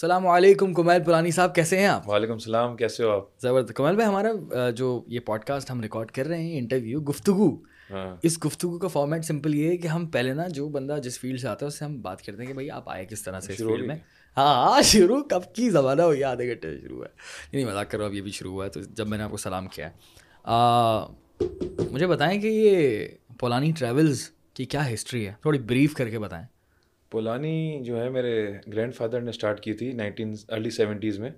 السلام علیکم کمیل پرانی صاحب کیسے ہیں آپ؟ وعلیکم السلام کیسے ہو آپ؟ زبردست۔ کمیل بھائی ہمارا جو یہ پوڈ کاسٹ ہم ریکارڈ کر رہے ہیں انٹرویو گفتگو ہاں۔ اس گفتگو کا فارمیٹ سمپل یہ ہے کہ ہم پہلے نا جو بندہ جس فیلڈ سے آتا ہے اس سے ہم بات کرتے ہیں کہ بھائی آپ آئے کس طرح سے اس فیلڈ میں؟ ہاں ہاں شروع کب کی زمانہ ہو گیا آدھے گھنٹے میں شروع ہوا ہے۔ نہیں مذاق کرو اب یہ بھی شروع ہوا ہے۔ تو جب میں نے آپ کو سلام کیا ہے۔ مجھے بتائیں کہ یہ پولانی ٹریولز کی کیا ہسٹری ہے؟ تھوڑی بریف کر کے بتائیں۔ پولانی جو ہے میرے گرینڈ فادر نے اسٹارٹ کی تھی نائنٹین ارلی سیونٹیز میں۔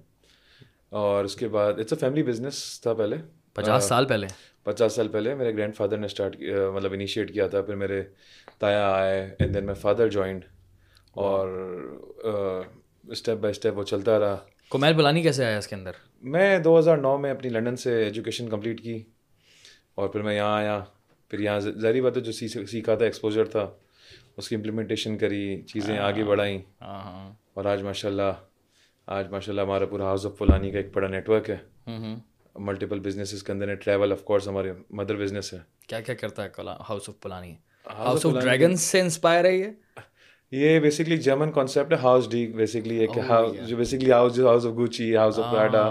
اور اس کے بعد اٹس اے فیملی بزنس تھا پہلے۔ پچاس سال پہلے۔ پچاس سال پہلے میرے گرینڈ فادر نے اسٹارٹ کیا مطلب انیشیٹ کیا تھا۔ پھر میرے تایا آئے and then my father joined اور اسٹیپ بائی اسٹیپ وہ چلتا رہا۔ کومیل پولانی کیسے آیا اس کے اندر؟ میں دو ہزار نو میں اپنی لنڈن سے ایجوکیشن کمپلیٹ کی۔ اور پھر میں یہاں آیا۔ پھر یہاں ظاہری بات ہے جو سیکھا تھا ایکسپوجر تھا۔ اس کی امپلیمنٹیشن کری چیزیں آگے بڑھائیں۔ ہاں ہاں۔ اور آج ماشاء اللہ آج ماشاء اللہ ہمارا پورا ہاؤس آف پولانی کا ایک بڑا نیٹ ورک ہے ملٹیپل بزنسز کے اندر ہے ٹریول آف کورس ہمارے مدر بزنس ہے۔ کیا کیا کرتا ہے house of Polani house of dragon سے انسپائر ہے یہ؟ یہ بیسکلی جرمن کانسیپٹ ہے ہاؤس ڈی بیسکلی ایک جو basically house house of Gucci house of Prada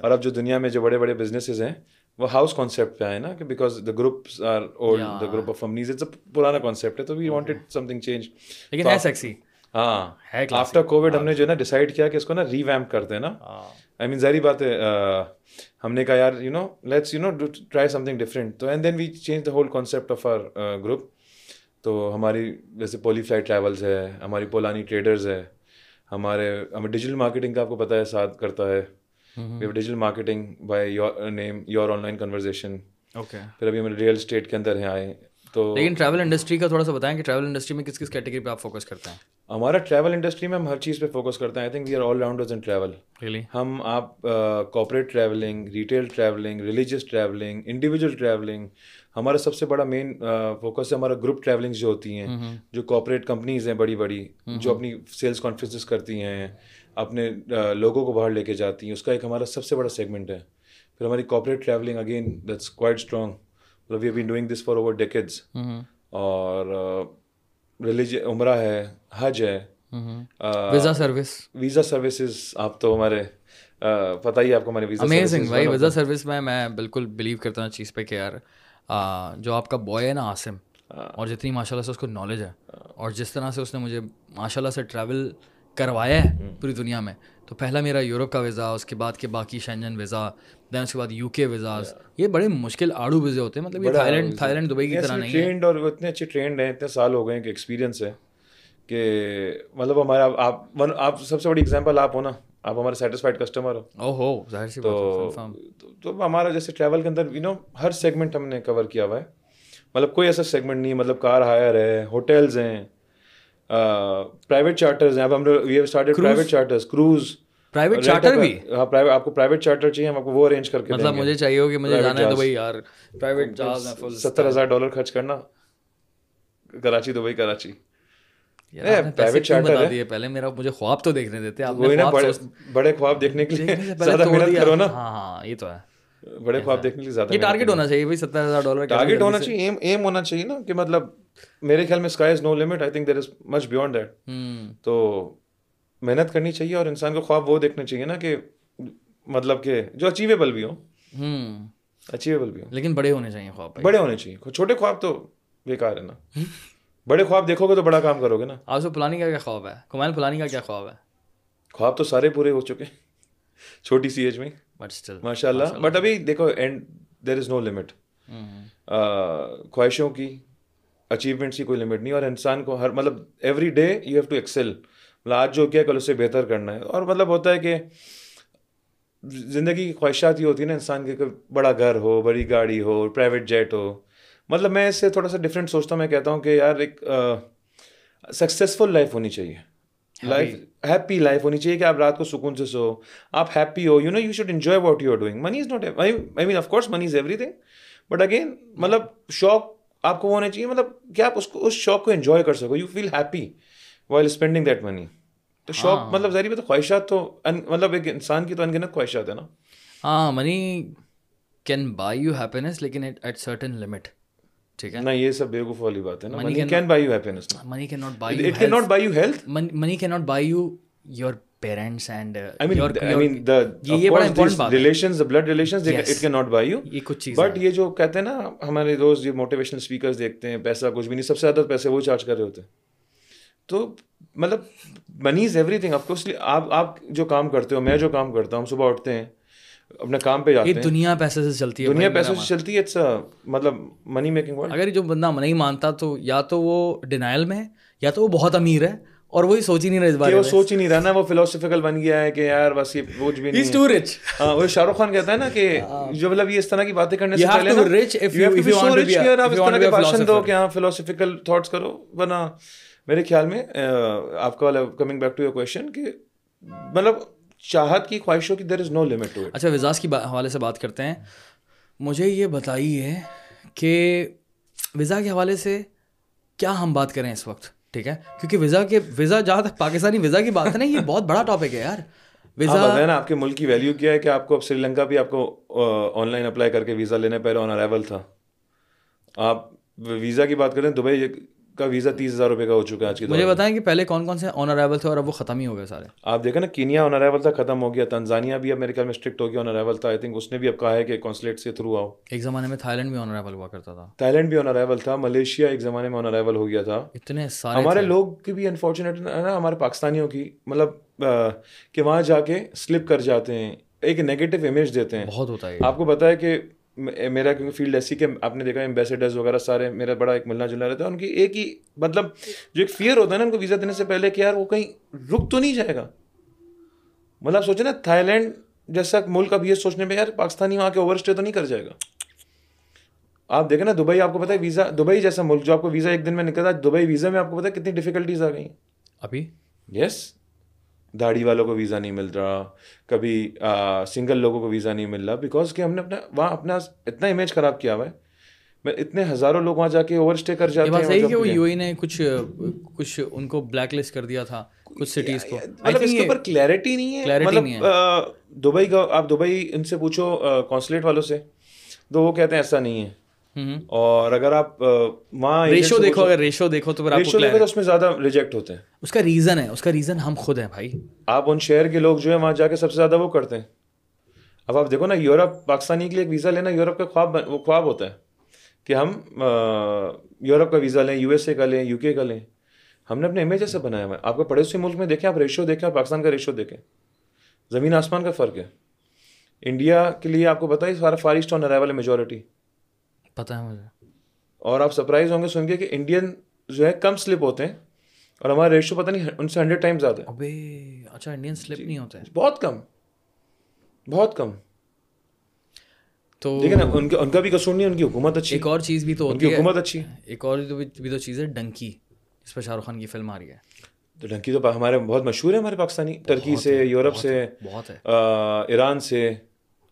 اور اب جو دنیا میں جو بڑے بڑے بزنسز ہیں وہ ہاؤس کانسیپٹ پہ آئے نا کہ because the groups are old the group of families it's a پرانا کانسیپٹ ہے تو we wanted something change لیکن ہے سیکسی ہاں آفٹر کووڈ ہم نے جو ہے نا ڈیسائڈ کیا کہ اس کو نا ری ویمپ کرتے ہیں نا آئی مین ظاہری بات ہے ہم نے کہا یار you know let's you know try something different تو and then we change the whole concept of our group تو ہماری جیسے پولی فلائی ٹریولز ہے ہماری پولانی ٹریڈرز ہے ہمارے ہمیں ڈیجیٹل مارکیٹنگ کا آپ کو پتہ ہے ساتھ کرتا ہے digital marketing by your name your online conversation okay پھر ابھی ہم ریئل اسٹیٹ کے اندر ہیں آئے تو لیکن ٹریول انڈسٹری کا تھوڑا سا بتائیں کہ ٹریول انڈسٹری میں کس کس کیٹیگری پہ آپ فوکس کرتے ہیں ہمارا ٹریول انڈسٹری میں ہم ہر چیز پہ فوکس کرتے ہیں I think we are all rounders in travel ہم آپ corporate travelling retail travelling religious travelling individual travelling ہمارا سب سے بڑا مین فوکس ہے ہمارا گروپ ٹریولنگ جو ہوتی ہیں جو کارپوریٹ کمپنیز ہیں بڑی بڑی جو اپنی سیلس کانفرنسز کرتی ہیں اپنے لوگوں کو باہر لے کے جاتی ہیں۔ اس کا ایک ہمارا سب سے بڑا سیگمنٹ ہے۔ پھر ہماری corporate travelling again that's quite strong مطلب we been doing this for over decades اور ریلیج عمرہ ہے حج ہے۔ ویزا سروس ویزا سروسز آپ تو ہمارے پتہ ہی آپ کو ہمارے ویزا امیزنگ بھائی ویزا سروس میں میں بالکل بلیو کرتا ہوں چیز پہ کہ یار جو آپ کا بوائے ہے نا عاصم اور جتنی ماشاء اللہ سے اس کو نالج ہے اور جس طرح سے اس نے مجھے ماشاء اللہ سے ٹریول کروایا ہے پوری دنیا میں۔ تو پہلا میرا یورپ کا ویزا اس کے بعد کے باقی شینجن ویزا دین اس کے بعد یو کے ویزاز یہ بڑے مشکل آڑو ویزے ہوتے ہیں۔ مطلب یہ Thailand Thailand Dubai کی طرح نہیں ٹرینڈ اور اتنے اچھے ٹرینڈ ہیں اتنے سال ہو گئے کہ ایکسپیرینس ہے کہ مطلب ہمارا آپ آپ سب سے بڑی اگزامپل آپ ہو نا۔ آپ ہمارے سیٹسفائڈ کسٹمر ہو۔ او ہو ظاہر سی تو ہمارا جیسے ٹریول کے اندر یو نو ہر سیگمنٹ ہم نے کور کیا ہوا ہے۔ مطلب کوئی ایسا سیگمنٹ نہیں مطلب کار ہائر ہے ہوٹلز ہیں۔ پرائیویٹ چارٹرز ہیں۔ اب ہم started private charters cruise private charter بھی؟ ہاں آپ کو پرائیویٹ چارٹر چاہیے ہم آپ کو وہ ارینج کر کے مطلب مجھے چاہیے ہو کہ مجھے جانا ہے دبئی یار پرائیویٹ جہاز میں فل ستر ہزار ڈالر خرچ کرنا۔ Karachi Dubai Karachi. Private charter ہے؟ پہلے میرا مجھے خواب تو دیکھنے دیتے آپ وہی نا بڑے خواب دیکھنے کے لیے زیادہ محنت کرو نا۔ ہاں ہاں یہ تو ہے۔ بڑے خواب دیکھنے کے لیے زیادہ یہ ٹارگیٹ ہونا چاہیے بھائی ستر ہزار ڈالر ٹارگیٹ ہونا چاہیے ایم ایم ہونا چاہیے نا کہ مطلب میرے خیال میں sky is no limit I think there is much beyond that تو محنت کرنی چاہیے اور انسان کو خواب وہ دیکھنا چاہیے نا کہ مطلب کہ جو اچیویبل بھی ہو اچیویبل بھی ہو لیکن بڑے ہونے چاہیے خواب بڑے ہونے چاہیے. چھوٹے خواب تو بیکار ہے نا. بڑے خواب دیکھو گے تو بڑا کام کرو گے نا. آپ سے پلانی کا کیا خواب ہے؟ کمائل پلانی کا کیا خواب ہے؟ خواب تو سارے پورے ہو چکے. چھوٹی سی ایج میں. ماشاء اللہ بٹ ابھی دیکھو and there is no limit خواہشوں کی اچیومنٹس کی کوئی لمٹ نہیں اور انسان کو ہر مطلب every day you have to excel مطلب آج جو کیا کل اس سے بہتر کرنا ہے۔ اور مطلب ہوتا ہے کہ زندگی کی خواہشات یہ ہوتی ہے نا انسان کے بڑا گھر ہو بڑی گاڑی ہو پرائیویٹ جیٹ ہو۔ مطلب میں اس سے تھوڑا سا ڈفرینٹ سوچتا ہوں میں کہتا ہوں کہ یار ایک سکسیزفل لائف ہونی چاہیے۔ لائف ہیپی لائف ہونی چاہیے کہ آپ رات کو سکون سے سو آپ happy who. You know you should enjoy what you are doing money is not I mean of course money is everything but again مطلب شوق آپ کو وہ ہونا چاہیے مطلب کہ آپ اس کو اس شوق کو انجوائے کر سکو you feel happy while spending that money تو شوق مطلب ظاہر بات خواہشات تو مطلب ایک انسان کی تو انگنت خواہشات ہے نا۔ ہاں money can buy you happiness لیکن ایٹ سرٹن لمٹ ٹھیک ہے؟ نا یہ سب بیوقوف والی بات ہے نا۔ Money can buy you happiness money can not buy it can not buy you health money can not buy you your parents and یہ جو کہتے ہیں نا ہمارے دوست یہ موٹیویشنل اسپیکر دیکھتے ہیں پیسہ کچھ بھی نہیں سب سے زیادہ پیسے وہ چارج کر رہے ہوتے تو مطلب منی از ایوری تھنگ آفکوسلی آپ آپ جو کام کرتے ہو میں جو کام کرتا ہوں صبح اٹھتے ہیں اپنے کام پہ جاتے ہیں۔ دنیا پیسے سے چلتی ہے دنیا پیسے سے چلتی ہے مطلب منی میکنگ اگر جو بندہ نہیں مانتا تو یا تو وہ ڈینائل میں یا تو وہ بہت امیر ہے۔ اور وہی سوچ ہی نہیں رہا اس بارے میں۔ سوچ ہی نہیں رہا نا وہ فلاسفیکل بن گیا ہے کہ یار بس یہ کچھ بھی نہیں ٹو رچ ہاں وہ شاہ رخ خان کہتا ہے نا کہ جو مطلب یہ اس طرح کی باتیں کرنے سے پہلے نا rich if you if you want to be آپ اس طرح کے بھاشن دو کہ ہاں فلاسفیکل تھاٹس کرو ورنہ میرے خیال میں آپ کا والا coming back to your question کہ مطلب چاہت کی خواہشوں کی دیر از نو لمٹ ٹو اچھا وزاس کی حوالے سے بات کرتے ہیں۔ مجھے یہ بتائیے کہ وزا کے حوالے سے کیا ہم بات کریں اس وقت؟ ٹھیک ہے؟ کیونکہ ویزا کے ویزا جہاں تک پاکستانی ویزا کی بات ہے نا، یہ بہت بڑا ٹاپک ہے یار۔ ویزا ہاں، نا، آپ کے ملک کی ویلیو کیا ہے کہ آپ کو اب سری لنکا بھی آپ کو آن لائن اپلائی کر کے ویزا لینے پہلے آن ارائیول تھا۔ آپ ویزا کی بات کریں دبئی کا ویزا تیس ہزار روپے کا ہو چکا ہے آج کی مجھے بتائیں کہ پہلے کون کون سے آن ارائیول تھے اور اب وہ ختم ہی ہو گئے سارے؟ آپ دیکھیں نا کینیا آن ارائیول تھا ختم ہو گیا۔ تنزانیہ بھی اب میرے خیال میں اسٹرکٹ ہو گیا آن ارائیول تھا۔ آئی تھنک اس نے بھی اب کہا ہے کہ کانسلیٹ سے تھرو آؤ۔ ایک زمانے میں تھائی لینڈ بھی آن ارائیول ہوا کرتا تھا۔ تھائی لینڈ بھی آن ارائیول تھا۔ ملیشیا ایک زمانے میں آن ارائیول ہو گیا تھا۔ اتنے سارے ہمارے لوگ کی بھی انفارچونیٹ ہے نا ہمارے پاکستانیوں کی۔ مطلب کہ وہاں جا کے سلپ کر جاتے ہیں ایک نیگیٹو امیج دیتے ہیں۔ بہت ہوتا ہے آپ کو پتا ہے کہ میرا کیونکہ فیلڈ ایسی کہ آپ نے دیکھا امبیسڈرز وغیرہ سارے میرا بڑا ایک ملنا جلنا رہتا ہے ان کی ایک ہی مطلب جو ایک فیئر ہوتا ہے نا ان کو ویزا دینے سے پہلے کہ یار وہ کہیں رک تو نہیں جائے گا۔ مطلب سوچے نا تھائی لینڈ جیسا ملک اب یہ سوچنے میں یار پاکستانی وہاں کے اوور اسٹے تو نہیں کر جائے گا۔ آپ دیکھیں نا دبئی آپ کو پتا ہے ویزا دبئی جیسا ملک جو آپ کو ویزا ایک دن میں نکلتا ہے دبئی ویزا میں آپ کو پتا ہے کتنی ڈفیکلٹیز آ گئی ابھی؟ یس داڑھی والوں کو ویزا نہیں مل رہا کبھی سنگل لوگوں کو ویزا نہیں مل رہا بیکاز کہ ہم نے اپنا وہاں اپنا اتنا امیج خراب کیا ہوا ہے۔ میں اتنے ہزاروں لوگ وہاں جا کے اوور اسٹے کر جاتے ہیں صحیح کہ وہ یو اے نے کچھ کچھ ان کو بلیک لسٹ کر دیا تھا کچھ سٹیز کو۔ مطلب اس کے اوپر کلیئرٹی نہیں ہے۔ مطلب دبئی کا آپ دبئی ان سے پوچھو کونسلیٹ والوں سے تو وہ کہتے ہیں ایسا نہیں ہے۔ اور اگر آپ وہاں ریشو دیکھو اگر ریشو دیکھو تو ریشو دیکھو تو اس میں زیادہ ریجیکٹ ہوتے ہیں۔ اس کا ریزن ہے اس کا ریزن ہم خود ہیں بھائی۔ آپ ان شہر کے لوگ جو ہیں وہاں جا کے سب سے زیادہ وہ کرتے ہیں۔ اب آپ دیکھو نا یورپ پاکستانی کے لیے ایک ویزا لینا یورپ کا خواب وہ خواب ہوتا ہے۔ کہ ہم یورپ کا ویزا لیں یو ایس اے کا لیں یو کے کا لیں۔ ہم نے اپنے امیج ایسے بنایا ہوا ہے آپ کو پڑوسی ملک میں دیکھیں آپ ریشو دیکھیں پاکستان کا ریشو دیکھیں۔ زمین آسمان کا فرق ہے۔ انڈیا کے لیے آپ کو پتا ہے سارا far east on arrival majority پتہ ہے مجھے۔ اور آپ سرپرائز ہوں گے سن کے کہ انڈین جو ہے کم سلپ ہوتے ہیں اور ہمارا ریشو پتہ نہیں ان سے ہنڈریڈ ٹائم زیادہ ابے اچھا انڈین سلپ نہیں ہوتے بہت کم۔ بہت کم۔ تو دیکھیں نا ان کا ان کا بھی قصور نہیں ان کی حکومت اچھی ایک اور چیز بھی تو ان کی حکومت اچھی ایک اور بھی تو چیز ہے ڈنکی جس پہ شاہ رخ خان کی فلم آ رہی ہے۔ تو ڈنکی تو ہمارے بہت مشہور ہے ہمارے پاکستانی ترکی سے یورپ سے بہت ہے۔ ایران سے۔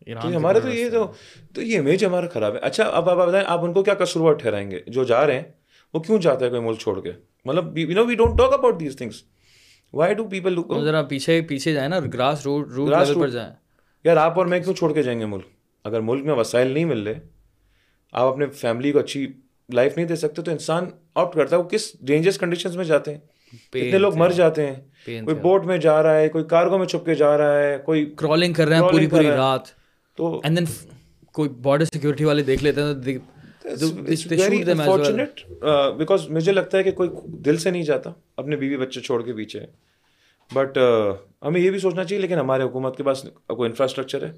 ہمارے تو یہ تو تو یہ امیج ہمارا خراب ہے۔ اچھا اب آپ بتائیں آپ ان کو کیا قصور ٹھہرائیں گے؟ جو جا رہے ہیں وہ کیوں جاتا ہے کوئی ملک چھوڑ کے؟ مطلب you know we don't talk about these things why do people ذرا پیچھے پیچھے جائیں نا گراس روٹ روٹ لیول پر جائیں۔ یار آپ اور میں کیوں چھوڑ کے جائیں گے ملک؟ اگر ملک میں وسائل نہیں مل رہے آپ اپنے فیملی کو اچھی لائف نہیں دے سکتے تو انسان آپٹ کرتا ہے وہ کس ڈینجرس کنڈیشنز میں جاتے ہیں؟ اتنے لوگ مر جاتے ہیں؟ کوئی بوٹ میں جا رہا ہے کوئی کارگو میں چھپ کے جا رہا ہے کوئی کرالنگ کر رہے ہیں پوری پوری رات۔ تو اینڈ دین کوئی بارڈر سیکورٹی والے دیکھ لیتے ہیں بیکاز مجھے لگتا ہے کہ کوئی دل سے نہیں جاتا اپنے بیوی بچے چھوڑ کے پیچھے۔ بٹ ہمیں یہ بھی سوچنا چاہیے لیکن ہمارے حکومت کے پاس کوئی انفراسٹرکچر ہے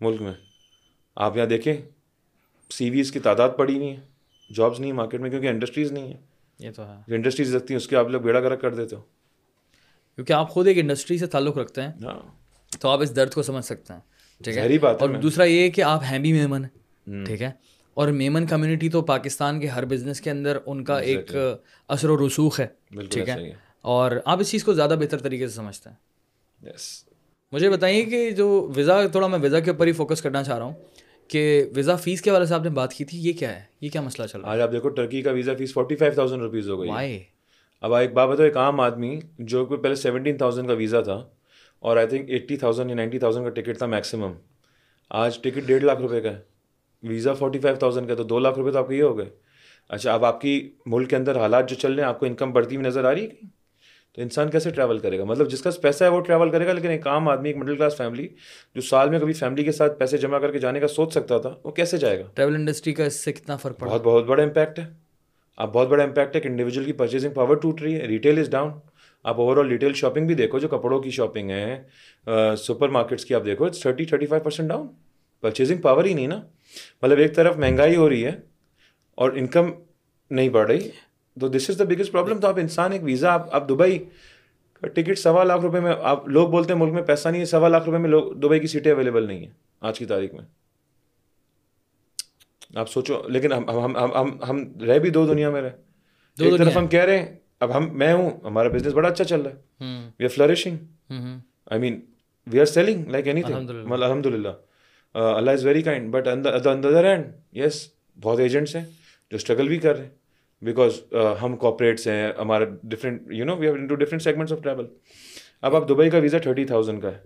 ملک میں؟ آپ یہاں دیکھیں سی ویز کی تعداد پڑی نہیں ہے جابس نہیں مارکیٹ میں کیونکہ انڈسٹریز نہیں ہے یہ تو ہے۔ جو انڈسٹریز رکھتی ہیں اس کے آپ لوگ بیڑا گرک کر دیتے ہو۔ کیونکہ آپ خود ایک انڈسٹری سے تعلق رکھتے ہیں ہاں۔ تو آپ اس درد کو سمجھ سکتے ہیں۔ ٹھیک ہے؟ اور دوسرا یہ کہ آپ ہیں بھی میمن ٹھیک ہے؟ اور میمن کمیونٹی تو پاکستان کے ہر بزنس کے اندر ان کا ایک اثر و رسوخ ہے ٹھیک ہے؟ اور آپ اس چیز کو زیادہ بہتر طریقے سے سمجھتے ہیں۔ مجھے بتائیے کہ جو ویزا تھوڑا میں ویزا کے اوپر ہی فوکس کرنا چاہ رہا ہوں کہ ویزا فیس کے والے سے آپ نے بات کی تھی یہ کیا ہے؟ یہ کیا مسئلہ چل رہا ہے؟ آج آپ دیکھو ٹرکی کا visa fee forty five thousand rupees ہو گئی اب ایک بات بتاؤ ایک عام آدمی جو کہ پہلے سیونٹین تھاؤزینڈ کا ویزا تھا اور آئی تھنک ایٹی تھاؤزینڈ یا نائنٹی تھاؤزینڈ کا ٹکٹ تھا میکسیمم آج ٹکٹ ڈیڑھ لاکھ روپے کا ہے۔ ویزا فورٹی فائیو تھاؤزینڈ کا تو دو لاکھ روپے تو آپ کے یہ ہو گئے۔ اچھا اب آپ کی ملک کے اندر حالات جو چل رہے ہیں آپ کو انکم بڑھتی ہوئی نظر آ رہی ہے تو انسان کیسے ٹریول کرے گا؟ مطلب جس کا پیسہ ہے وہ ٹریول کرے گا لیکن ایک عام آدمی ایک مڈل کلاس فیملی جو سال میں کبھی فیملی کے ساتھ پیسے جمع کر کے جانے کا سوچ سکتا تھا وہ کیسے جائے گا؟ ٹریول انڈسٹری کا اس سے کتنا فرق پڑا؟ بہت بہت بڑا امپیکٹ ہے۔ اب بہت بڑا امپیکٹ ہے کہ انڈیویجول کی پرچیزنگ پاور ٹوٹ رہی ہے ریٹیل از ڈاؤن آپ اوور آل ریٹیل شاپنگ بھی دیکھو جو کپڑوں کی شاپنگ ہے سپر مارکیٹس کی آپ دیکھو thirty thirty five percent down purchasing power ہی نہیں نا۔ مطلب ایک طرف مہنگائی ہو رہی ہے اور انکم نہیں بڑھ رہی تو دس از دا بگیسٹ پرابلم تو آپ انسان ایک ویزا آپ آپ دبئی کا ٹکٹ سوا لاکھ روپے میں آپ لوگ بولتے ہیں ملک میں پیسہ نہیں ہے سوا لاکھ روپے میں لوگ دبئی کی سیٹیں اویلیبل نہیں ہیں آج کی تاریخ میں۔ آپ سوچو لیکن ہم ہم ہم ہم رہ بھی دو دنیا میں رہے ایک طرف ہم کہہ رہے ہیں اب ہم میں ہوں ہمارا بزنس بڑا اچھا چل رہا ہے۔ We are flourishing I mean we are selling like anything الحمد للہ Allah is very kind but other hand yes بہت ایجنٹس ہیں جو اسٹرگل بھی کر رہے ہیں۔ بیکاز ہم کوپریٹس ہیں ہمارا different you know we different segments of travel اب آپ دبئی کا ویزا تھرٹی تھاؤزینڈ کا ہے۔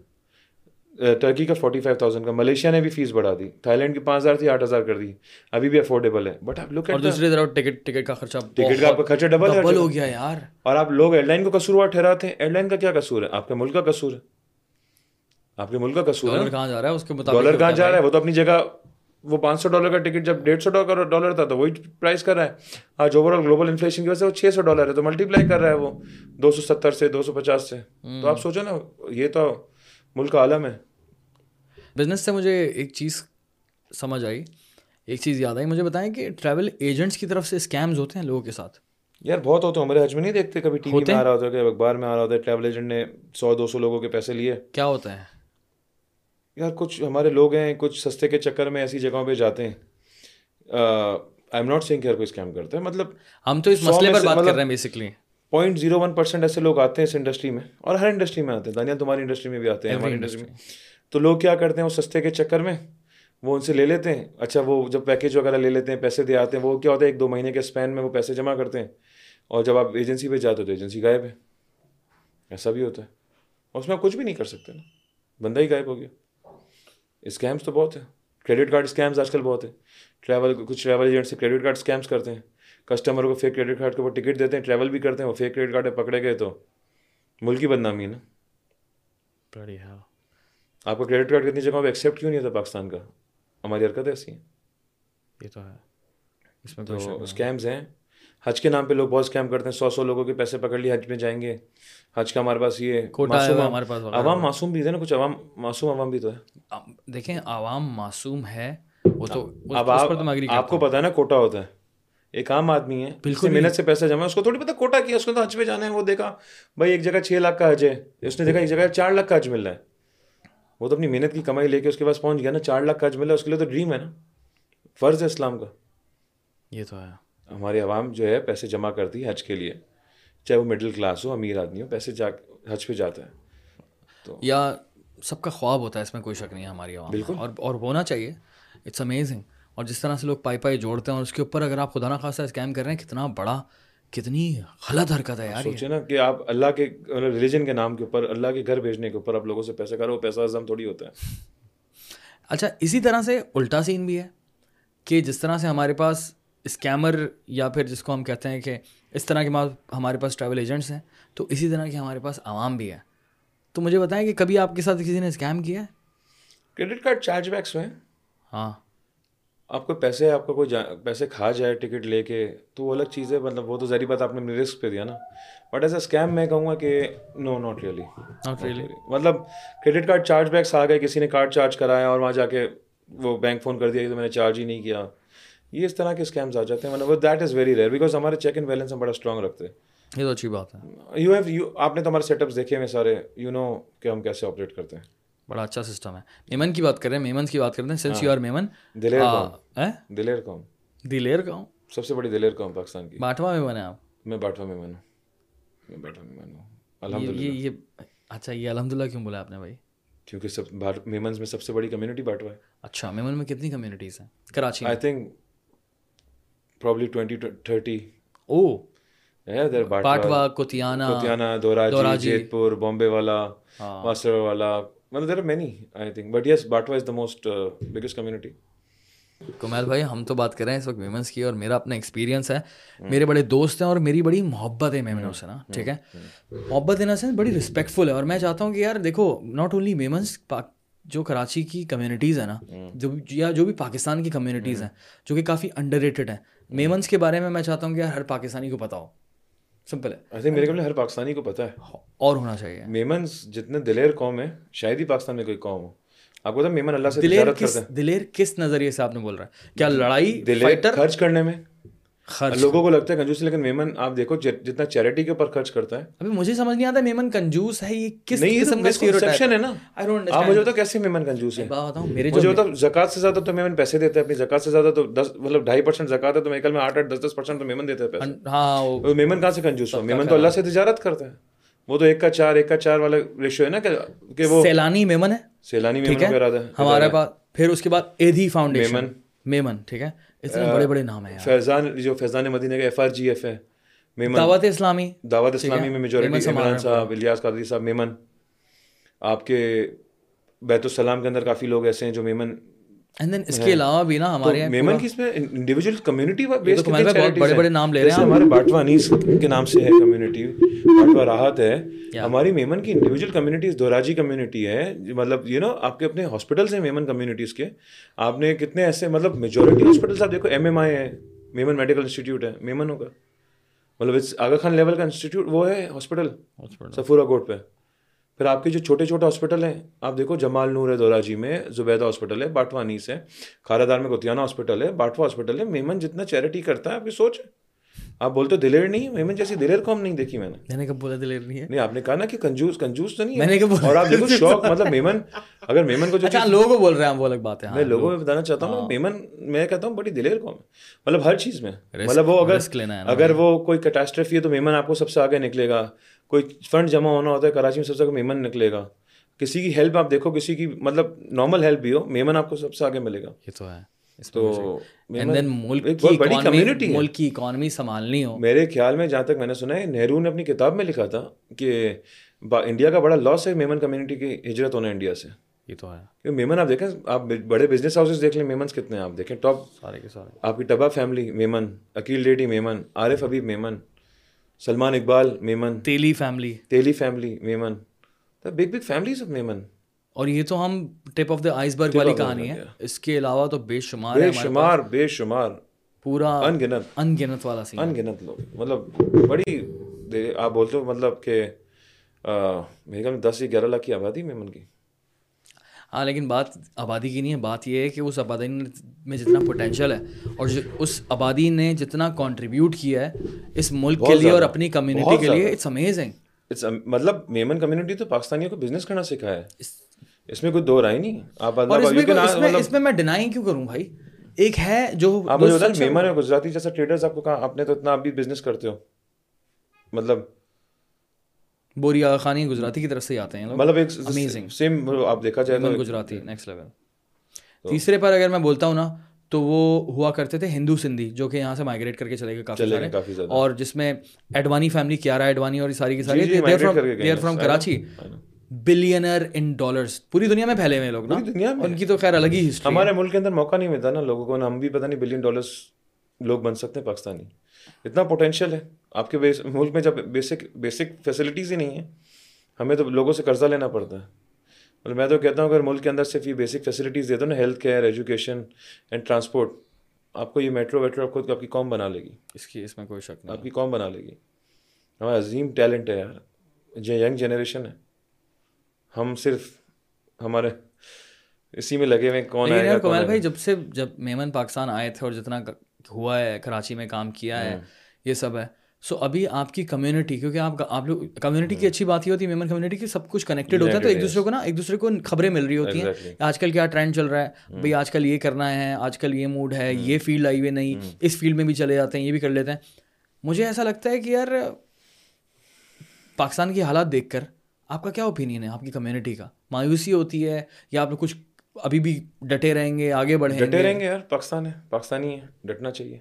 ٹرکی کا فورٹی فائیو تھاؤزینڈ کا ملیشیا نے بھی فیس بڑھا دی۔ تھائی لینڈ کی پانچ ہزار تھی آٹھ ہزار کر دی۔ ابھی بھی افورڈیبل ہے۔ بٹ آپ لوگ دوسری طرف ٹکٹ ٹکٹ کا خرچہ ٹکٹ کا آپ کا خرچہ ڈبل ڈبل ہو گیا یار۔ اور آپ لوگ ایئر لائن کو قصور ٹھہراتے ہیں۔ ایئر لائن کا کیا قصور ہے؟ آپ کے ملک کا قصور ہے۔ آپ کے ملک کا قصور ہے۔ کہاں جا رہا ہے؟ اس کے ڈالر کہاں جا رہا ہے؟ وہ تو اپنی جگہ وہ پانچ سو ڈالر کا ٹکٹ جب ڈیڑھ سو ڈالر تھا تو وہی پرائز کر رہا ہے۔ آج اوور آل گلوبل انفلیشن کی وجہ سے وہ چھ سو ڈالر ہے تو ملٹی پلائی کر رہا ہے وہ۔ دو سو ستر سے دو سو پچاس سے۔ تو آپ سوچو نا یہ تو ملک کا عالم ہے۔ بزنس سے مجھے ایک چیز سمجھ آئی ایک چیز یاد آئی مجھے بتائیں کہ ٹریول ایجنٹس کی طرف سے اسکیمز ہوتے ہیں لوگوں کے ساتھ؟ یار بہت ہوتے ہیں ہمارے حج میں نہیں دیکھتے کبھی ٹی وی میں آ رہا ہوتا ہے اخبار میں آ رہا ہوتا ہے ٹریول ایجنٹ نے سو دو سو لوگوں کے پیسے لیے۔ کیا ہوتا ہے یار کچھ ہمارے لوگ ہیں کچھ سستے کے چکر میں ایسی جگہوں پہ جاتے ہیں۔ آئی ایم ناٹ سینگ کوئی اسکیم کرتا ہے مطلب ہم تو اس مسئلے پر بات کر رہے ہیں basically point zero one percent ایسے لوگ آتے ہیں اس انڈسٹری میں اور ہر انڈسٹری میں آتے ہیں دانیہ تمہاری انڈسٹری میں بھی آتے ہیں ہماری انڈسٹری میں۔ تو لوگ کیا کرتے ہیں وہ سستے کے چکر میں؟ وہ ان سے لے لیتے ہیں۔ اچھا وہ جب پیکیج وغیرہ لے لیتے ہیں، پیسے دے آتے ہیں۔ وہ کیا ہوتا ہے، ایک دو مہینے کے اسپین میں وہ پیسے جمع کرتے ہیں اور جب آپ ایجنسی پہ جاتے ہو تو ایجنسی غائب ہے۔ ایسا بھی ہوتا ہے۔ اور اس میں آپ کچھ بھی نہیں کر سکتے نا۔ بندہ ہی غائب ہو گیا۔ اسکیمس تو بہت ہیں۔ کریڈٹ کارڈ اسکیمس آج کل بہت ہیں۔ ٹریول کچھ ٹریول ایجنٹ سے کریڈٹ کارڈ اسکیمس کرتے ہیں۔ کسٹمر کو فیک کریڈٹ کارڈ کے اوپر ٹکٹ دیتے ہیں ٹریول بھی کرتے ہیں، وہ فیک کریڈٹ کارڈ پکڑے گئے تو۔ ملک کی بدنامی ہے نا۔ بڑھیا۔ آپ کا کریڈٹ کارڈ کتنی جگہوں پہ ایکسیپٹ کیوں نہیں ہوتا پاکستان کا؟ ہماری حرکت ایسی ہیں یہ تو ہے۔ اس میں تو اسکیمز ہیں۔ حج کے نام پہ لوگ بہت اسکیم کرتے ہیں۔ سو سو لوگوں کے پیسے پکڑ لیے حج میں جائیں گے۔ حج کا ہمارے پاس یہ ہمارے پاس عوام معصوم بھی تھے نا کچھ عوام معصوم عوام بھی تو ہے۔ دیکھیں عوام معصوم ہے وہ تو آپ کو پتا ہے نا کوٹا ہوتا ہے۔ ایک عام آدمی ہے بالکل محنت سے پیسہ جمع اس کو تھوڑی پتا کوٹا کیا اس کو تو حج پہ جانا ہے وہ دیکھا بھائی ایک جگہ چھ لاکھ کا حج ہے اس نے دیکھا ایک جگہ چار لاکھ کا حج مل رہا ہے۔ وہ تو اپنی محنت کی کمائی لے کے اس کے پاس پہنچ گیا نا چار لاکھ کا حج مل رہا ہے اس کے لیے تو ڈریم ہے نا۔ فرض ہے اسلام کا۔ یہ تو ہے۔ ہماری عوام جو ہے پیسے جمع کرتی ہے حج کے لیے چاہے وہ مڈل کلاس ہو امیر آدمی ہو پیسے جا حج پہ جاتا ہے۔ تو یا سب کا خواب ہوتا ہے اس میں کوئی شک نہیں ہے ہماری عوام بالکل۔ اور اور ہونا چاہیے۔ اٹس امیزنگ اور جس طرح سے لوگ پائی پائی جوڑتے ہیں اور اس کے اوپر اگر آپ خدا نخواستہ اسکیم کر رہے ہیں کتنا بڑا کتنی غلط حرکت ہے یار سوچے نا کہ آپ اللہ کے ریلیجن کے نام کے اوپر اللہ کے گھر بھیجنے کے اوپر آپ لوگوں سے پیسہ کرو پیسہ ازم تھوڑی ہوتا ہے۔ اچھا اسی طرح سے الٹا سین بھی ہے کہ جس طرح سے ہمارے پاس اسکیمر یا پھر جس کو ہم کہتے ہیں کہ اس طرح کے ہمارے پاس ٹریول ایجنٹس ہیں تو اسی طرح کے ہمارے پاس عوام بھی ہے۔ تو مجھے بتائیں کہ کبھی آپ کے ساتھ کسی نے اسکیم کیا ہے؟ کریڈٹ کارڈ چارج بیکس ہوئے ہاں۔ آپ کو پیسے آپ کا کوئی پیسے کھا جائے ٹکٹ لے کے تو وہ الگ چیز ہے مطلب وہ تو ذہنی بات آپ نے رسک پہ دیا نا۔ بٹ ایز اے اسکیم میں کہوں گا کہ no not really not really مطلب کریڈٹ کارڈ چارج بیکس آ گئے کسی نے کارڈ چارج کرایا اور وہاں جا کے وہ بینک فون کر دیا کہ تو میں نے چارج ہی نہیں کیا۔ یہ اس طرح کے اسکیمس آ جاتے ہیں مطلب that is very rare because ہمارے چیک اینڈ بیلنس ہم بڑا اسٹرانگ رکھتے ہیں۔ یہ تو اچھی بات ہے۔ یو ہیو یو آپ نے تو ہمارے سیٹ اپس دیکھے ہوئے سارے یو نو کہ ہم کیسے آپریٹ کرتے ہیں۔ بڑا اچھا سسٹم ہے۔ میمن کی بات کر رہے ہیں میمنس کی بات کرتے ہیں سنس یو آر میمن دلیر قوم۔ دلیر قوم۔ دلیر قوم؟ سب سے بڑی دلیر قوم پاکستان کی۔ باٹوا میمن ہے آپ؟ میں باٹوا میمن ہوں۔ میں باٹوا میمن ہوں۔ الحمد للہ یہ اچھا یہ الحمد للہ کیوں بولا آپ نے بھائی؟ کیونکہ سب میمنس میں سب سے بڑی کمیونٹی باٹوا ہے۔ اچھا میمن میں کتنی کمیونٹیز ہیں؟ Karachi I think probably twenty thirty O. Bantva Kutiyana Kutiyana Dhoraji Jetpur Bombay والا ماسٹر والا۔ مطلب there are many I think but yes Bantva is the most biggest community Kamil بھائی ہم تو بات کر رہے ہیں اس وقت ویمنس کی اور میرا اپنا ایکسپیرینس ہے میرے بڑے دوست ہیں اور میری بڑی محبت ہے میمنوں سے نا ٹھیک ہے محبت ان سینس بڑی رسپیکٹفل ہے اور میں چاہتا ہوں کہ یار دیکھو ناٹ اونلی ویمنس جو کراچی کی کمیونٹیز ہیں نا جو یا جو بھی پاکستان کی کمیونٹیز ہیں جو کہ کافی انڈر ریٹڈ ہیں میمنس کے بارے میں میں چاہتا ہوں کہ یار ہر پاکستانی کو پتا ہو سمپل ہے میرے خیال ہر پاکستانی کو پتا ہے اور ہونا چاہیے میمنس جتنے دلیر قوم ہے شاید ہی پاکستان میں کوئی قوم ہو آپ کو میمن اللہ سے دلیر کس دلیر کس نظریے سے آپ نے بول رہا ہے کیا لڑائی دلیر خرچ کرنے میں لوگوں کو لگتا ہے کنجوس لیکن میمن آپ دیکھو جتنا چیریٹی کے اوپر خرچ کرتا ہے۔ ابھی مجھے سمجھ نہیں آتا میمن کنجوس ہے یہ کس قسم کا اسٹیریوٹائپ ہے نا۔ آپ مجھے بتاؤ کیسے میمن کنجوس ہے مجھے بتاؤ زکات سے زیادہ تو میمن پیسے دیتے ہیں اپنی زکات سے زیادہ تو دس مطلب ڈھائی پرسینٹ زکات ہے تو میرے میں آٹھ آٹھ دس دس پرسینٹ تو میمن دیتے ہیں پیسے۔ ہاں میمن کہاں سے کنجوس ہو؟ میمن تو اللہ سے تجارت کرتا ہے وہ تو ایک کا چار ایک کا چار والا ریشو ہے نا کہ وہ سیلانی میمن ہے۔ سیلانی میمن ہے؟ ہمارے پاس پھر اس کے بعد ایدھی فاؤنڈیشن میمن۔ میمن ٹھیک ہے؟ اتنے بڑے بڑے نام ہیں فیضان جو فیضان مدینہ کا ایف آر جی ایف ہے میمن۔ دعوت اسلامی۔ دعوت اسلامی میں میجورٹی عمران صاحب الیاس قادری صاحب میمن۔ آپ کے بیت السلام کے اندر کافی لوگ ایسے ہیں جو میمن اینڈ دین اس کے علاوہ بھی نا ہمارے میمن کی اس میں؟ انڈیویجول کمیونٹی بیسڈ بہت بڑے بڑے نام لے رہے ہیں ہمارے باٹوا انیس کے نام سے ہے کمیونٹی باٹوا راحت ہے۔ ہماری میمن کی انڈیویجول کمیونٹیز دوراجی کمیونٹی ہے۔ مطلب یو نو آپ کے اپنے ہاسپٹلس ہیں میمن کمیونٹیز کے۔ آپ نے کتنے ایسے مطلب میجورٹی ہاسپٹلس آپ دیکھو ایم ایم آئی ہے میمن میڈیکل انسٹیٹیوٹ ہے میمن ہوگا۔ مطلب آگا خان لیول کا انسٹیٹیوٹ وہ ہے ہاسپٹل سفورا کوٹ پہ۔ پھر آپ کے جو چھوٹے چھوٹے ہاسپٹل ہیں آپ دیکھو جمال نور ہے دورا جی میں زبیدہ ہاسپٹل ہے باٹوا انیس ہے کھارا دار میں گوتیانہ ہاسپٹل ہے باٹوا ہاسپٹل ہے میمن جتنا چیریٹی کرتا ہے آپ کی سوچ ہے آپ بولتے دلیر نہیں میمن جیسی دلیر قوم نہیں دیکھی میں نے۔ میں نے کب بولا دلیر نہیں ہے۔ نہیں آپ نے کہا نا کہ کنجوس کنجوس تو نہیں نے اور آپ دیکھو شوق مطلب میمن اگر میمن کو جو اچھا لوگوں بول رہے ہیں وہ الگ بات ہے میں لوگوں میں بتانا چاہتا ہوں میمن میں کہتا ہوں بڑی دلیر قوم ہے۔ مطلب ہر چیز میں۔ مطلب وہ اگر اگر وہ کوئی کیٹاسٹرفی ہے تو میمن آپ کو سب سے آگے نکلے گا۔ کوئی فنڈ جمع ہونا ہوتا ہے کراچی میں سب سے میمن نکلے گا۔ کسی کی ہیلپ آپ دیکھو کسی کی مطلب نارمل ہیلپ بھی ہو میمن آپ کو سب سے آگے ملے گا۔ یہ تو ہے۔ تو ملک کی اکانومی سنبھالنی ہو۔ میرے خیال میں جہاں تک میں نے سنا ہے نہرو نے اپنی کتاب میں لکھا تھا کہ انڈیا کا بڑا لاس ہے میمن کمیونٹی کی ہجرت ہونا انڈیا سے۔ یہ تو ہے۔ میمن آپ دیکھیں آپ بڑے بزنس ہاؤسز دیکھ لیں میمنس کتنے ہیں آپ دیکھیں۔ ٹاپ سارے کے سارے۔ آپ کی Tabba family Memon Aqeel Dhedhi Memon Arif Habib Memon. Salman Iqbal Memon. Teli family. Teli family Memon. Big big families of Memon. اور یہ تو ہم ٹپ آف دا آئس برگ والی کہانی ہے۔ اس کے علاوہ تو بے شمار بے شمار بے شمار۔ پورا ان گنت ان گنت والا سین ان گنت لوگ۔ مطلب بڑی آپ بولتے ہو مطلب کہ میرے خیال میں دس یا گیارہ لاکھ کی آبادی میمن کی۔ ہاں لیکن بات آبادی کی نہیں ہے بات یہ ہے کہ اس آبادی میں جتنا پوٹینشیل ہے اور اس آبادی نے جتنا کانٹریبیوٹ کیا ہے اس ملک کے لیے اور اپنی کمیونٹی کے لیے اٹس امیزنگ مطلب میمن کمیونٹی تو پاکستانیوں کو بزنس کرنا سکھایا ہے۔ اس میں کوئی دو رائے نہیں۔ آپ مطلب اس میں میں ڈینائی کیوں کروں بھائی؟ ایک ہے جو آپ مجھے بتائیں میمن ہے گجراتی جیسا ٹریڈرز آپ کو کہاں آپ نے تو اتنا آپ بھی بزنس کرتے ہو۔ مطلب بوری آغا خانی گجراتی کی طرف سے آتے ہیں مطلب ایک امیزنگ سیم آپ دیکھا جائے تو گجراتی نیکسٹ لیول تیسرے پر اگر میں بولتا ہوں نا تو وہ ہوا کرتے تھے ہندو سندھی جو کہ یہاں سے مائگریٹ کر کے چلے گئے کافی سارے. اور جس میں ایڈوانی فیملی کیارا ایڈوانی اور ساری کی ساری from Karachi. Billionaire in dollars پوری دنیا میں پھیلے ہوئے لوگ نا۔ دنیا میں۔ ان کی تو خیر الگ ہی ہسٹری ہمارے ملک کے اندر موقع نہیں ملتا نا لوگوں کو ہم بھی پتہ نہیں بلین ڈالرس لوگ بن سکتے ہیں پاکستانی۔ اتنا پوٹینشیل ہے۔ آپ کے ملک میں جب بیسک بیسک فیسلٹیز ہی نہیں ہیں ہمیں تو لوگوں سے قرضہ لینا پڑتا ہے۔ مطلب میں تو کہتا ہوں اگر ملک کے اندر صرف یہ بیسک فیسلٹیز دے دو نا health care education and transport آپ کو یہ میٹرو ویٹرو آپ کو آپ کی قوم بنا لے گی۔ اس کی اس میں کوئی شک نہیں آپ کی قوم بنا لے گی۔ ہمارا عظیم ٹیلنٹ ہے یار۔ جو ینگ جنریشن ہے۔ ہم صرف ہمارے اسی میں لگے ہوئے کون ہے کومل بھائی جب سے جب میمن پاکستان آئے تھے اور جتنا ہوا ہے کراچی میں کام کیا ہے یہ سب ہے۔ سو ابھی آپ کی کمیونٹی کیونکہ آپ آپ لوگ کمیونٹی کی اچھی بات یہ ہوتی ہے میمن کمیونٹی کی سب کچھ کنیکٹیڈ ہوتا ہے تو ایک دوسرے کو نا ایک دوسرے کو خبریں مل رہی ہوتی ہیں آج کل کیا ٹرینڈ چل رہا ہے بھائی آج کل یہ کرنا ہے آج کل یہ موڈ ہے یہ فیلڈ آئی ہوئی نہیں اس فیلڈ میں بھی چلے جاتے ہیں یہ بھی کر لیتے ہیں۔ مجھے ایسا لگتا ہے کہ یار پاکستان کی حالات دیکھ کر آپ کا کیا اوپینین ہے آپ کی کمیونٹی کا؟ مایوسی ہوتی ہے یا آپ کچھ ابھی بھی ڈٹے رہیں گے آگے بڑھیں ڈٹے رہیں گے یار پاکستان ہے پاکستانی ہے ڈٹنا چاہیے۔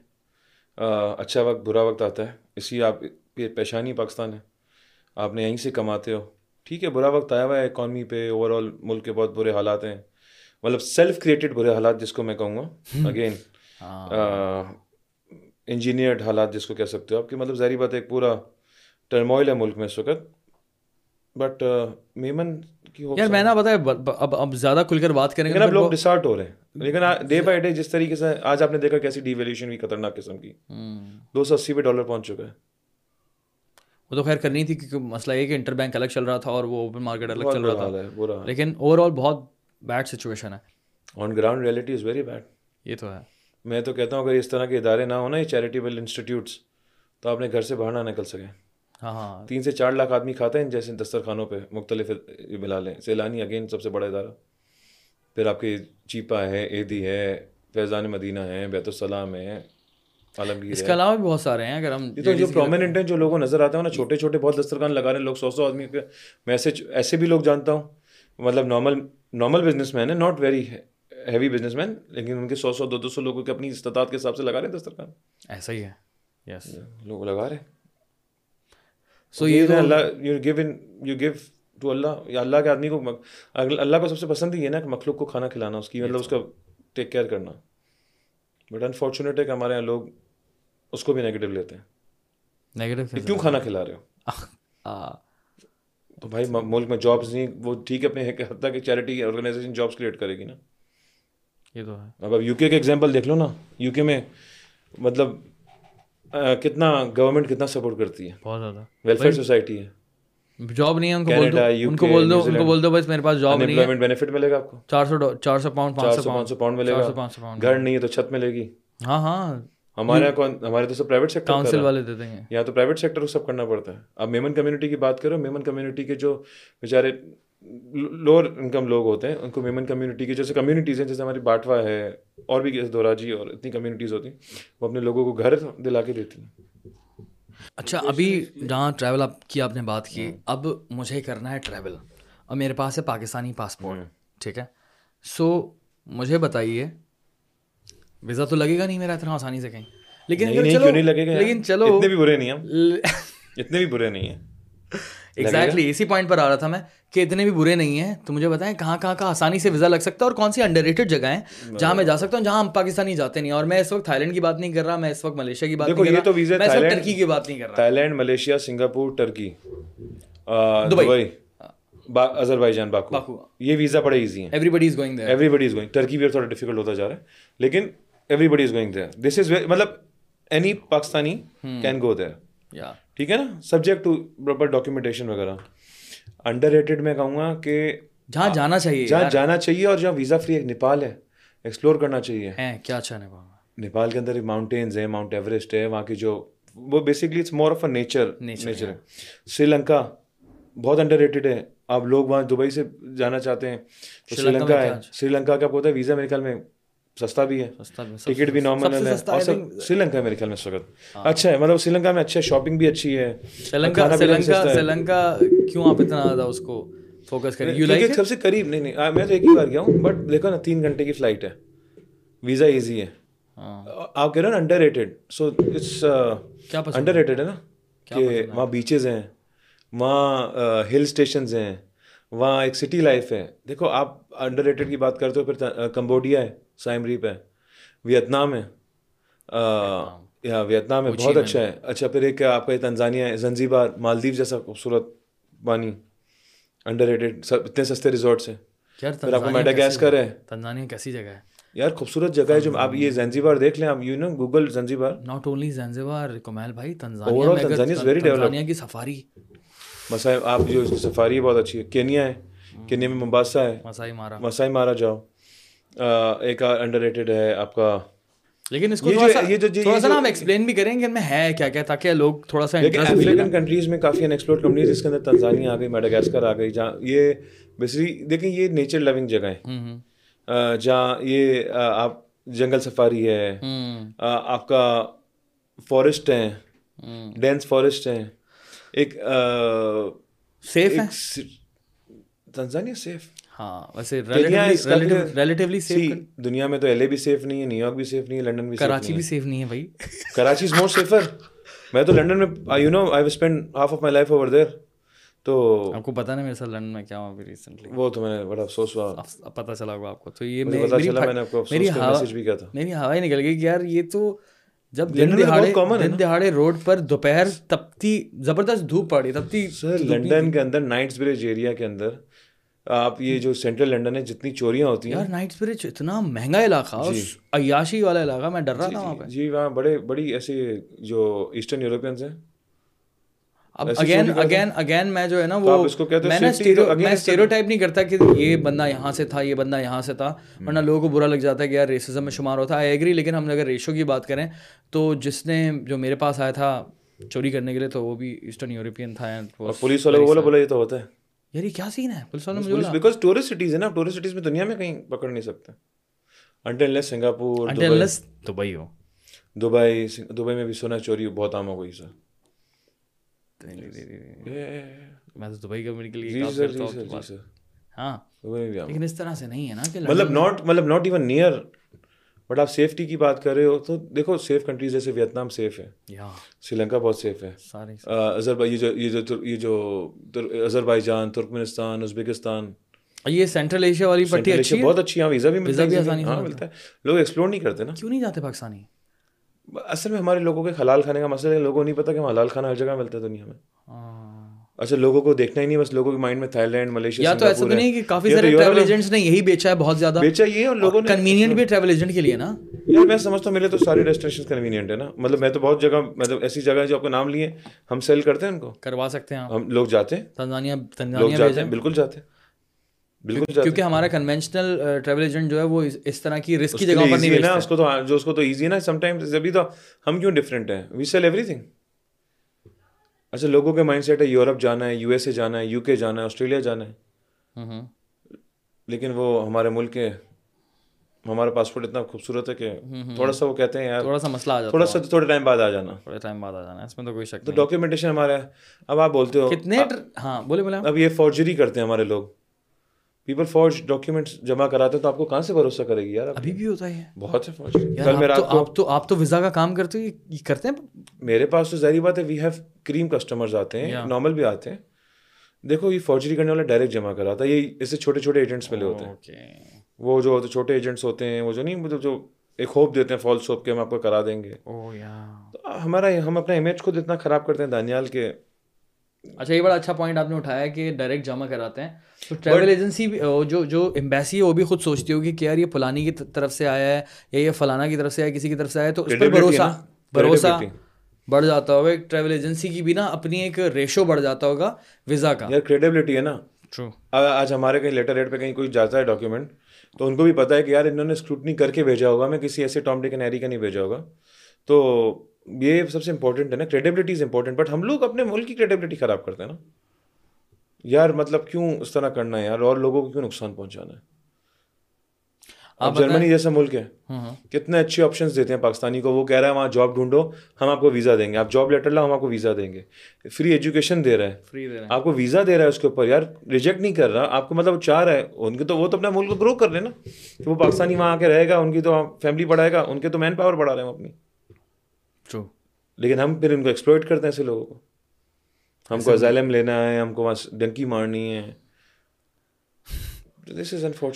اچھا وقت برا وقت آتا ہے اسی آپ پیشانی پاکستان ہے۔ آپ نے یہیں سے کماتے ہو۔ ٹھیک ہے برا وقت آیا ہوا ہے اکانمی پہ اوور آل ملک کے بہت برے حالات ہیں۔ مطلب سیلف کریٹڈ برے حالات جس کو میں کہوں گا۔ اگین انجینئرڈ حالات جس کو کہہ سکتے ہو۔ آپ کی مطلب ظاہری بات ایک پورا ٹرموائل ہے ملک میں اس وقت۔ بٹ میمن یار میں نہ بتایا اب اب زیادہ کھل کر بات کریں گے اب لوگ ڈسارٹ ہو رہے ہیں۔ لیکن ڈے بائی ڈے جس طریقے سے آج آپ نے دیکھا کیسی ڈی ویلیوشن بھی خطرناک قسم کی۔ دو سو اسی پہ ڈالر پہنچ چکا ہے۔ وہ تو خیر کرنی تھی کیونکہ مسئلہ یہ کہ انٹر بینک الگ چل رہا تھا اور وہ اوپن مارکیٹ الگ چل رہا تھا۔ لیکن اوور آل بہت بیڈ سچویشن ہے۔ On ground reality is very bad یہ تو ہے۔ میں تو کہتا ہوں اگر اس طرح کے ادارے نہ ہونا یہ چیریٹیبل انسٹیٹیوٹس تو آپ نے گھر سے باہر نہ نکل سکیں۔ ہاں ہاں۔ تین سے چار لاکھ آدمی کھاتے ہیں جیسے دسترخوانوں پہ مختلف ملا لیں۔ سیلانی اگین سب سے بڑا ادارہ۔ پھر آپ کی چیپا ہے ایدی ہے فیضان مدینہ ہے بیت السلام ہے عالمگیر اس کے علاوہ بھی بہت سارے ہیں۔ اگر ہم تو جو پرومیننٹ ہیں جو لوگوں نظر آتے ہیں نا چھوٹے چھوٹے بہت دسترخوان لگا رہے ہیں۔ لوگ سو سو آدمی میں ایسے ایسے بھی لوگ جانتا ہوں۔ مطلب نارمل نارمل بزنس مین ہے not very heavy businessman لیکن ان کے سو سو دو دو سو لوگوں کے اپنی استطاعت کے حساب سے لگا رہے ہیں دسترخوان ایسا ہی ہے۔ یس لوگ لگا رہے ہیں۔ سو یہ Allah you give in you give to Allah یا اللہ کے آدمی کو اللہ کو سب سے پسند ہی ہے نا کہ مخلوق کو کھانا کھلانا اس کی مطلب اس کا ٹیک کیئر کرنا. بٹ انفارچونیٹ ہے کہ ہمارے یہاں لوگ اس کو بھی نیگیٹو لیتے ہیں. نیگیٹو کیوں کھانا کھلا رہے ہو؟ تو بھائی ملک میں جابس نہیں وہ ٹھیک ہے اپنے حتیٰ کہ چیریٹی آرگنائزیشن جابس کریٹ کرے گی نا. یہ تو ہے۔ اب اب یو کے کا ایگزامپل دیکھ لو نا. یو کے میں مطلب کتنا گورنمنٹ کتنا سپورٹ کرتی ہے؟ بہت زیادہ۔ ویلفیئر سوسائٹی ہے۔ جاب نہیں ہے ان کو بول دو ان کو بول دو ان کو بول دو بس میرے پاس جاب نہیں ہے۔ بینیفٹ ملے گا آپ کو؟ چار سو چار سو پاؤنڈ پانچ سو پانچ سو پاؤنڈ ملے گا۔ گھر نہیں ہے تو چھت ملے گی۔ ہاں ہاں۔ ہمارے یہاں کون ہمارے تو سب پرائیویٹ سیکٹر کاؤنسل والے دیتے ہیں یہاں تو پرائیویٹ سیکٹر کو سب کرنا پڑتا ہے۔ اب میمن کمیونٹی کی بات کرو میمن کمیونٹی کے جو بیچارے لوور انکم لوگ ہوتے ہیں ان کو میمن کمیونٹی کی جیسے کمیونٹیز ہیں جیسے ہماری باٹوا ہے اور بھی دوراجی اور اتنی کمیونٹیز ہوتی ہیں وہ اپنے لوگوں کو گھر دلا کے دیتی ہیں۔ اچھا ابھی جہاں ٹریول آپ کی آپ نے بات کی اب مجھے کرنا ہے ٹریول اور میرے پاس ہے پاکستانی پاسپورٹ ٹھیک ہے؟ سو مجھے بتائیے ویزا تو لگے گا نہیں میرا اتنا آسانی سے کہیں؟ لیکن لیکن چلو اتنے بھی برے نہیں ہیں اتنے بھی برے نہیں ہیں۔ ایگزیکٹلی اسی پوائنٹ پر آ رہا تھا میں کہ اتنے بھی برے نہیں ہیں۔ تو مجھے بتائیں کہاں کہاں کا آسانی سے ویزا لگ سکتا ہے اور کون سی انڈر ریٹڈ جگہ ہیں جہاں میں جا سکتا ہوں جہاں ہم پاکستانی جاتے نہیں اور میں اس وقت تھائی لینڈ کی بات نہیں کر رہا میں اس وقت ملیشیا کی بات نہیں کر رہا میں ٹرکی کی بات نہیں کر رہا۔ Thailand Malaysia Singapore Turkey Dubai. Azerbaijan Baku. یہ ویزا بڑے ایزی ہیں۔ Everybody is going everybody is going Turkey بھی تھوڑا ڈیفیکلٹ ہوتا جا رہا ہے لیکن every body is going there this is مطلب any Pakistani can go there ٹھیک ہے نا؟ سبجیکٹ ٹو پراپر ڈاکیومنٹیشن وغیرہ۔ انڈر ریٹڈ میں کہوں گا کہ جہاں جانا چاہیے جہاں جانا چاہیے اور جہاں ویزا فری ایک نیپال ہے۔ ایکسپلور کرنا چاہیے۔ کیا اچھا نیپال نیپال کے اندر ماؤنٹینز ہیں ماؤنٹ ایوریسٹ ہے وہاں کی جو وہ basically it's more of a nature nature ہے۔ سری لنکا بہت انڈر ریٹڈ ہے۔ آپ لوگ وہاں دبئی سے جانا چاہتے ہیں سری لنکا ہے۔ سری لنکا کا ہوتا ہے ویزا میرے خیال میں سستا بھی ہے ٹکٹ بھی نارمل ہے اور سری لنکا میرے خیال میں اس وقت۔ اچھا ہے مطلب سری لنکا میں اچھا شاپنگ بھی اچھی ہے سری لنکا سری لنکا کیوں آپ اتنا زیادہ اس کو فوکس کریں سب سے قریب نہیں نہیں میں تو ایک ہی بار گیا ہوں بٹ دیکھو نا تین گھنٹے کی فلائٹ ہے ویزا ایزی ہے۔ آپ کہہ رہے ہو نا underrated so it's underrated ہے نا کہ وہاں بیچز ہیں وہاں ہل اسٹیشنز ہیں وہاں ایک سٹی لائف ہے دیکھو آپ انڈر ریٹڈ کی بات کرتے ہو پھر کمبوڈیا ہے سائم ریپ ہے ویتنام ہے یا ویتنام ہے بہت اچھا ہے اچھا پھر ایک آپ کا تنزانیہ ہے زنزیبار مالدیو جیسا خوبصورت پانی انڈر ریٹڈ اتنے سستے ریزورٹس ہیں پھر آپ کو میڈاگیسکر ہے تنزانیہ کیسی جگہ ہے یار خوبصورت جگہ ہے جو آپ یہ زنزیبار دیکھ لیں آپ you know Google Zanzibar not only Zanzibar Kamal بھائی تنزانیہ کی سفاری مسائل آپ جو سفاری بہت اچھی ہے کینیا ہے کینیا میں ممباسا ہے مسائی مارا مسائی مارا جاؤ ایک انڈر ریٹڈ ہے آپ کا۔ لیکن اس کو تھوڑا سا ہم ایکسپلین بھی کریں گے ان میں ہے کیا کیا تاکہ لوگ تھوڑا سا افریقن کنٹریز میں کافی ان ایکسپلور کمپنیز جس کے اندر تنزانیہ آ گئی میڈاگاسکر آ گئی جہاں یہ بیسکلی دیکھیں یہ نیچر لونگ جگہ ہے جہاں یہ آپ جنگل سفاری ہے۔ آپ کا فارسٹ ہیں۔ ڈینس فارسٹ ہیں۔ ایک سیف ہے تنزانیہ سیف ہاں ویسے ریلیٹیولی سیف دنیا میں تو ایل اے بھی سیف نہیں ہے نیو یارک بھی سیف نہیں ہے لنڈن بھی کراچی بھی سیف نہیں ہے بھائی۔ کراچی از موسٹ سیفر میں تو لنڈن میں you know I spend half of my life over there تو آپ کو پتا نا میرے ساتھ لندن میں کیا ہوا ریسنٹلی وہ تو میں نے بڑا افسوس ہوا۔ پتا چلا ہوگا آپ کو۔ تو یہ پتا چلا میں نے آپ کو میری میسج بھی کیا تھا۔ میری ہوا ہی نکل گئی کہ یار یہ تو جب دن دہاڑے دن دہاڑے روڈ پر دوپہر تپتی زبردست دھوپ پڑی تپتی سر لنڈن کے اندر نائٹس برج ایریا کے اندر آپ یہ جو سینٹرل لنڈن ہے جتنی چوریاں ہوتی ہیں۔ یار نائٹس برج اتنا مہنگا علاقہ عیاشی والا علاقہ میں ڈر رہا تھا وہاں پہ۔ جی وہاں بڑے بڑی ایسے جو ایسٹرن یورپینس ہیں۔ اب اگین اگین اگین میں جو ہے نا وہ میں نے اسٹیریو ٹائپ نہیں کرتا کہ یہ بندہ یہاں سے تھا یہ بندہ یہاں سے تھا۔ ورنہ لوگوں کو برا لگ جاتا ہے کہ یار ریسزم میں شمار ہوتا ہے۔ آئی ایگری لیکن ہم اگر ریشو کی بات کریں تو جس نے جو میرے پاس آیا تھا چوری کرنے کے لیے تو وہ بھی ایسٹرن یورپین تھا۔ پولیس والے بولا بولا یہ تو ہوتا ہے۔ یار یہ کیا سین ہے؟ پولیس مجھے بیکاز ٹورسٹ سٹیز ہے نا ٹورسٹ سٹیز میں دنیا میں کہیں پکڑ نہیں سکتے۔ انٹل لیس سنگاپور دبئی ہو۔ دبئی دبئی میں بھی سونا چوری بہت عام ہو گئی سر میں تو دبئی کا کے لیے ہاں لیکن اس طرح سے نہیں ہے نا کہ مطلب ناٹ مطلب ناٹ ایون نیئر بٹ آپ سیفٹی کی بات کر رہے ہو تو دیکھو سیف کنٹریز جیسے ویتنام سیف ہے سری لنکا بہت سیف ہے۔ یہ جو یہ جو یہ جو Azerbaijan Turkmenistan Uzbekistan یہ سینٹرل ایشیا والی پٹی اچھی ہے؟ بہت اچھی ہاں ویزا بھی ملتا ہے ہاں لوگ ایکسپلور نہیں کرتے نا۔ کیوں نہیں جاتے پاکستانی؟ اصل میں ہمارے لوگوں کے حلال کھانے کا مسئلہ ہے لوگوں کو نہیں پتا کہ حلال کھانا ہر جگہ ملتا ہے دنیا میں۔ اچھا لوگوں کو دیکھنا ہی نہیں بس لوگوں کے مائنڈ میں تھا لینڈ ملیشیا یا تو ایسا تو نہیں کہ کافی سارے ٹریول ایجنٹس نے یہی بیچا ہے بہت زیادہ۔ بیچا یہ اور لوگوں نے کنوینئنٹ بھی ٹریول ایجنٹ کے لیے نا۔ یار میں سمجھتا ہوں میرے تو ساری ڈیسٹینیشن کنوینئنٹ ہے نا۔ مطلب میں تو بہت جگہ مطلب ایسی جگہ جو آپ کا نام لیے ہم سیل کرتے ہیں ان کو۔ کروا سکتے ہیں ہم لوگ جاتے ہیں۔ تنزانیہ جاتے ہیں بالکل جاتے ہیں۔ بالکل کیونکہ ہمارا کنونشنل ٹریول ایجنٹ جو ہے وہ اس طرح کی رسک کی جگہ پر نہیں نا اس کو تو جو اس کو تو ایزی ہے نا سم ٹائمز ابھی تو ہم کیوں ڈفرینٹ ہیں؟ وی سیل ایوری تھنگ اچھا لوگوں کے مائنڈ سیٹ ہے یورپ جانا ہے یو ایس اے جانا ہے یو کے جانا ہے آسٹریلیا جانا ہے۔ لیکن وہ ہمارے ملک کے ہمارا پاسپورٹ اتنا خوبصورت ہے کہ تھوڑا سا وہ کہتے ہیں یار تھوڑا سا مسئلہ آ جاتا تھوڑا سا تھوڑے ٹائم بعد آ جانا۔ تھوڑے ٹائم بعد آ جانا اس میں تو کوئی شک تو ڈاکیومنٹیشن ہمارا ہے۔ اب آپ بولتے ہو کتنے ہاں بولے بولے۔ اب یہ فورجری کرتے ہیں ہمارے لوگ۔ پیپل فورج ڈاکیومنٹس جمع کراتے ہیں تو آپ کو کہاں سے بھروسہ کرے گی یار ابھی بھی ہوتا ہے۔ بہت ہے فورج کل میں رات کو تو آپ تو ویزا کا کام کرتے ہو کرتے ہیں؟ میرے پاس تو ظاہری بات ہے وی ہیو کریم کسٹمرز آتے ہیں نارمل بھی آتے ہیں۔ دیکھو یہ فورجری کرنے والا ڈائریکٹ جمع کراتا ہے یہ اس سے چھوٹے چھوٹے ایجنٹس ملے ہوتے ہیں۔ وہ جو چھوٹے ایجنٹس ہوتے ہیں وہ جو نہیں مطلب جو ایک ہوپ دیتے ہیں فالس ہوپ کے ہم آپ کو کرا دیں گے۔ ہمارا ہم اپنا امیج خود اتنا خراب کرتے ہیں دانیال کے اچھا یہ بڑا اچھا پوائنٹ آپ نے اٹھایا کہ ڈائریکٹ جمع کراتے ہیں۔ تو ٹریول ایجنسی جو جو امبیسی ہے وہ بھی خود سوچتی ہوگی کہ یار یہ فلانی کی طرف سے آیا ہے یا یہ فلانا کی طرف سے آیا کسی کی طرف سے آیا تو اس پر بھروسہ بھروسہ بڑھ جاتا ہوگا۔ ایک ٹریول ایجنسی کی بھی نا اپنی ایک ریشو بڑھ جاتا ہوگا ویزا کا۔ یار کریڈیبلٹی ہے نا۔ ٹرو آج ہمارے کہیں لیٹر ریٹ پہ کہیں کوئی جاتا ہے ڈاکیومنٹ تو ان کو بھی پتا ہے کہ یار انہوں نے اسکروٹنی کر کے بھیجا ہوگا۔ میں کسی ایسے ٹام ڈے نیری کا نہیں بھیجا ہوگا۔ تو یہ سب سے امپورٹنٹ ہے نا. کریڈیبلٹی از امپورٹنٹ بٹ ہم لوگ اپنے ملک کی کریڈیبلٹی خراب کرتے ہیں نا. یار مطلب کیوں اس طرح کرنا ہے یار؟ اور لوگوں کو کیوں نقصان پہنچانا ہے؟ اب جرمنی جیسا ملک ہے. کتنے اچھے آپشنس دیتے ہیں پاکستانی کو. وہ کہہ رہا ہے وہاں جاب ڈھونڈو ہم آپ کو ویزا دیں گے. آپ جاب لیٹر لاؤ ہم آپ کو ویزا دیں گے. فری ایجوکیشن دے رہا ہے. فری دے رہا ہے۔ آپ کو ویزا دے رہا ہے اس کے اوپر. یار ریجیکٹ نہیں کر رہا. آپ کو مطلب چاہ رہا ہے ان کے تو وہ تو اپنا ملک کو گرو کر رہے نا. کہ وہ پاکستانی وہاں آ کے رہے گا ان کی تو فیملی بڑھائے گا ان کے تو مین پاور بڑھا رہے ہیں اپنی۔ لیکن ہم پھر ان کو ایکسپلوئٹ کرتے ہیں ایسے لوگوں کو۔ ہم کو ازائلم لینا ہے ہم کو وہاں ڈنکی مارنی ہے۔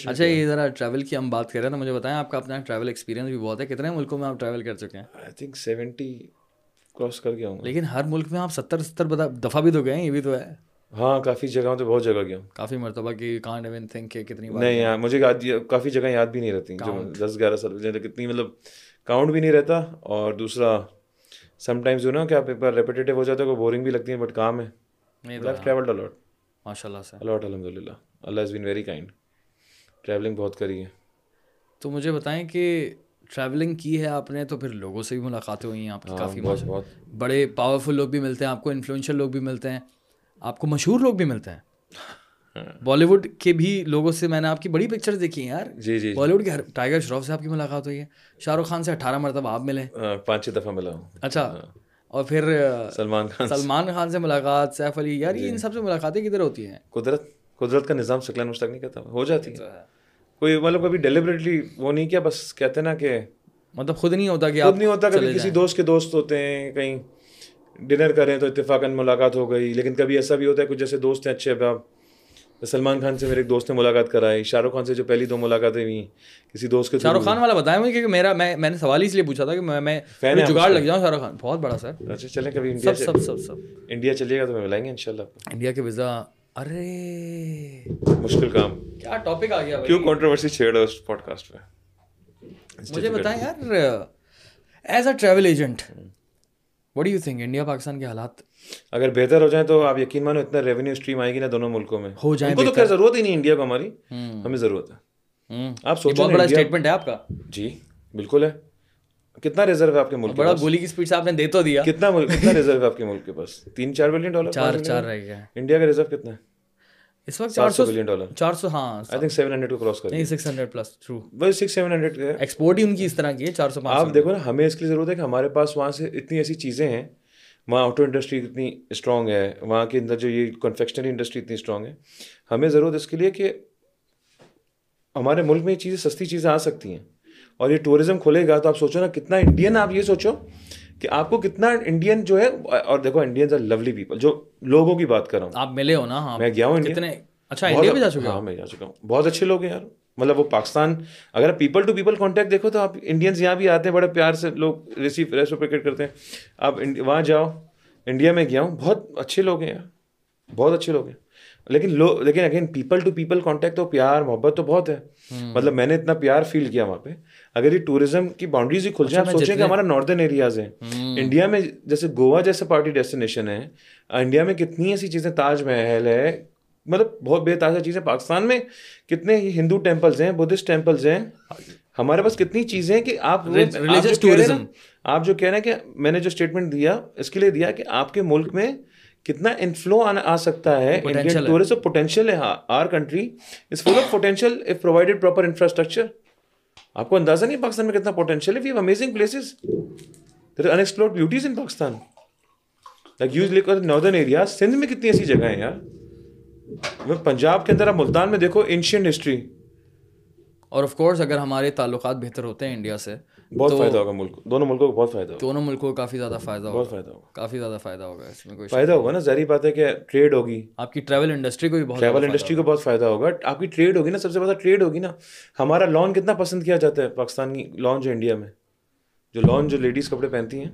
اچھا یہ ذرا ٹریول کی ہم بات کر رہے ہیں تو مجھے بتائیں آپ کا اپنا ٹریول ایکسپیرینس بھی بہت ہے۔ کتنے ملکوں میں آپ ٹریول کر چکے ہیں؟ آئی تھنک سیونٹی کراس کر گیا ہوں لیکن ہر ملک میں آپ ستر ستر دفعہ بھی تو گئے ہیں یہ بھی تو ہے۔ ہاں کافی جگہوں تو بہت جگہ گیا ہوں کافی مرتبہ کی کانٹ ایون تھنک کہ کتنی نہیں یار مجھے یاد کافی جگہ یاد بھی نہیں رہتی۔ جو دس گیارہ سال کتنی مطلب کاؤنٹ بھی نہیں رہتا اور دوسرا سم ٹائمز جو نا کہ آپ ایک بار ریپیٹیو ہو جاتا ہے بورنگ بھی لگتی ہے بٹ کام ہے ٹریولڈ الاٹ ماشاء اللہ سے الاٹ الحمد للہ Allah has been very kind travelling بہت کری ہے تو مجھے بتائیں کہ ٹریولنگ کی ہے آپ نے تو پھر لوگوں سے بھی ملاقاتیں ہوئی ہیں آپ کی ہاں، کافی بڑے پاورفل لوگ بھی ملتے ہیں آپ کو انفلوئنشل لوگ بھی ملتے ہیں آپ کو مشہور لوگ بھی ملتے ہیں۔ بالی ووڈ کے بھی لوگوں سے میں نے آپ کی بڑی پکچر دیکھی ہیں یار. جی جی بالی ووڈ کے ٹائیگر شروف سے آپ کی ملاقات ہوئی ہے. شاہ رخ خان سے اٹھارہ مرتبہ آپ ملے. پانچ چھ دفعہ ملا ہوں۔ اچھا اور پھر سلمان خان سلمان خان سے ملاقات سیف علی یار یہ ان سب سے ملاقاتیں کدھر ہوتی ہیں؟ قدرت قدرت کا نظام شکلان مشتق نہیں کرتا ہو جاتی کوئی مطلب کبھی ڈیلیبریٹلی وہ نہیں کیا بس کہتے نا کہ مطلب خود نہیں ہوتا کہ خود نہیں ہوتا کبھی کسی دوست کے دوست ہوتے ہیں کہیں ڈنر کریں تو اتفاقاً ملاقات ہو گئی لیکن کبھی ایسا بھی ہوتا ہے کچھ جیسے دوست ہیں اچھے اب سلمان خان سے میرے ایک دوست نے ملاقات کرائی شاہ رخ خان سے جو پہلی دو ملاقاتیں ہوئی کسی دوست کے شاہ رخ خان والا بتایا مجھے کیونکہ میرا میں میں نے سوال اس لیے پوچھا تھا کہ میں میں جگاڑ لگ جاؤں شاہ رخ خان بہت بڑا سر۔ اچھا چلیں کبھی انڈیا سب سب سب۔ انڈیا چلیے گا تو میں ملائیں گے ان شاء اللہ انڈیا کے ویزا ارے۔ مشکل کام۔ کیا ٹاپک آ گیا کیوں کانٹروورسی چھیڑا اس پوڈ کاسٹ پہ مجھے بتائیں یار as a travel agent what you think India Pakistan کے حالات اگر بہتر ہو جائیں تو آپ یقین مانو اتنا ریونیو اسٹریم آئے گی نا دونوں ملکوں میں. ہو جائے تو کیا ضرورت ہی نہیں انڈیا کو ہماری. ہمیں ضرورت ہے. آپ سوچو بڑا اسٹیٹمنٹ ہے آپ کا. جی بالکل ہے. کتنا ریزرو ہے آپ کے ملک بڑا گولی کی اسپیڈ سے آپ نے دے تو دیا. کتنا کتنا ریزرو ہے آپ کے ملک کے پاس؟ تین چار بلین ڈالر چار چار رہ گیا. انڈیا کا ریزرو کتنا ہے؟ اس وقت چار سو بلین ڈالر چار سو ہاں آئی تھنک سیون ہنڈریڈ کو کراس کر نہیں سکس ہنڈریڈ پلس ٹرو بس سکس سیون ہنڈریڈ ایکسپورٹ ہی ان کی اس طرح کی ہے چار سو. آپ دیکھو نا ہمیں اس کی ضرورت ہے کہ ہمارے پاس وہاں سے اتنی ایسی چیزیں ہیں وہاں آٹو انڈسٹری اتنی اسٹرانگ ہے وہاں کے اندر جو یہ کنفیکشنری انڈسٹری اتنی اسٹرانگ ہے ہمیں ضرورت اس کے لیے کہ ہمارے ملک میں یہ چیزیں سستی چیزیں آ سکتی ہیں۔ اور یہ ٹورزم کھلے گا تو آپ سوچو نا کتنا انڈین آپ یہ سوچو کہ آپ کو کتنا انڈین جو ہے اور دیکھو انڈین آر لولی پیپل جو لوگوں کی بات کر رہا ہوں۔ آپ ملے ہو نا میں گیا ہوں اچھا انڈیا بھی جا چکا ہاں میں جا چکا ہوں۔ بہت اچھے لوگ ہیں یار۔ مطلب وہ پاکستان اگر آپ پیپل ٹو پیپل کانٹیکٹ دیکھو تو آپ انڈینس یہاں بھی آتے ہیں بڑے پیار سے لوگ ریسیو ریسپریکٹ کرتے ہیں۔ آپ وہاں جاؤ انڈیا میں گیا ہوں بہت اچھے لوگ ہیں یار بہت اچھے لوگ ہیں۔ لیکن لو لیکن again people to people contact تو پیار محبت تو بہت ہے۔ مطلب میں نے اتنا پیار فیل کیا وہاں پہ۔ اگر یہ ٹوریزم کی باؤنڈریز ہی کھل جائیں آپ سوچیں کہ ہمارا ناردرن ایریاز ہیں۔ انڈیا میں جیسے گوا جیسے پارٹی ڈیسٹینیشن ہے انڈیا میں کتنی ایسی چیزیں تاج محل ہے مطلب بہت بے تازہ چیزیں پاکستان میں کتنے ہندو ٹیمپلز ہیں بدھسٹ ٹیمپلز ہیں۔ ہمارے پاس کتنی چیزیں کہ آپ آپ جو کہہ رہے ہیں کہ میں نے جو اسٹیٹمنٹ دیا اس کے لیے دیا کہ آپ کے ملک میں کتنا انفلو آ سکتا ہے۔ ٹورزم پوٹینشیل ہے۔ Our country is full of potential if provided proper infrastructure آپ کو اندازہ نہیں پاکستان میں کتنا پوٹینشیل ہے؟ We amazing places there unexplored beauties in Pakistan like use northern area Sindh میں کتنی ایسی جگہیں ہیں یار۔ پنجاب کے اندر آپ ملتان میں دیکھو اینشینٹ ہسٹری اور آف کورس اگر ہمارے تعلقات بہتر ہوتے ہیں انڈیا سے بہت فائدہ ہوگا ملک دونوں ملکوں کو بہت فائدہ ہوگا۔ دونوں ملکوں کو کافی زیادہ فائدہ ہوگا۔ بہت فائدہ ہوگا۔ کافی زیادہ فائدہ ہوگا اس میں کوئی فائدہ ہوگا نا ظاہری بات ہے کہ ٹریڈ ہوگی۔ آپ کی ٹریول انڈسٹری کو بھی بہت ٹریول انڈسٹری کو بہت فائدہ ہوگا۔ آپ کی ٹریڈ ہوگی نا سب سے زیادہ ٹریڈ ہوگی نا۔ ہمارا لان کتنا پسند کیا جاتا ہے؟ پاکستان کی لان جو انڈیا میں جو لان جو لیڈیز کپڑے پہنتی ہیں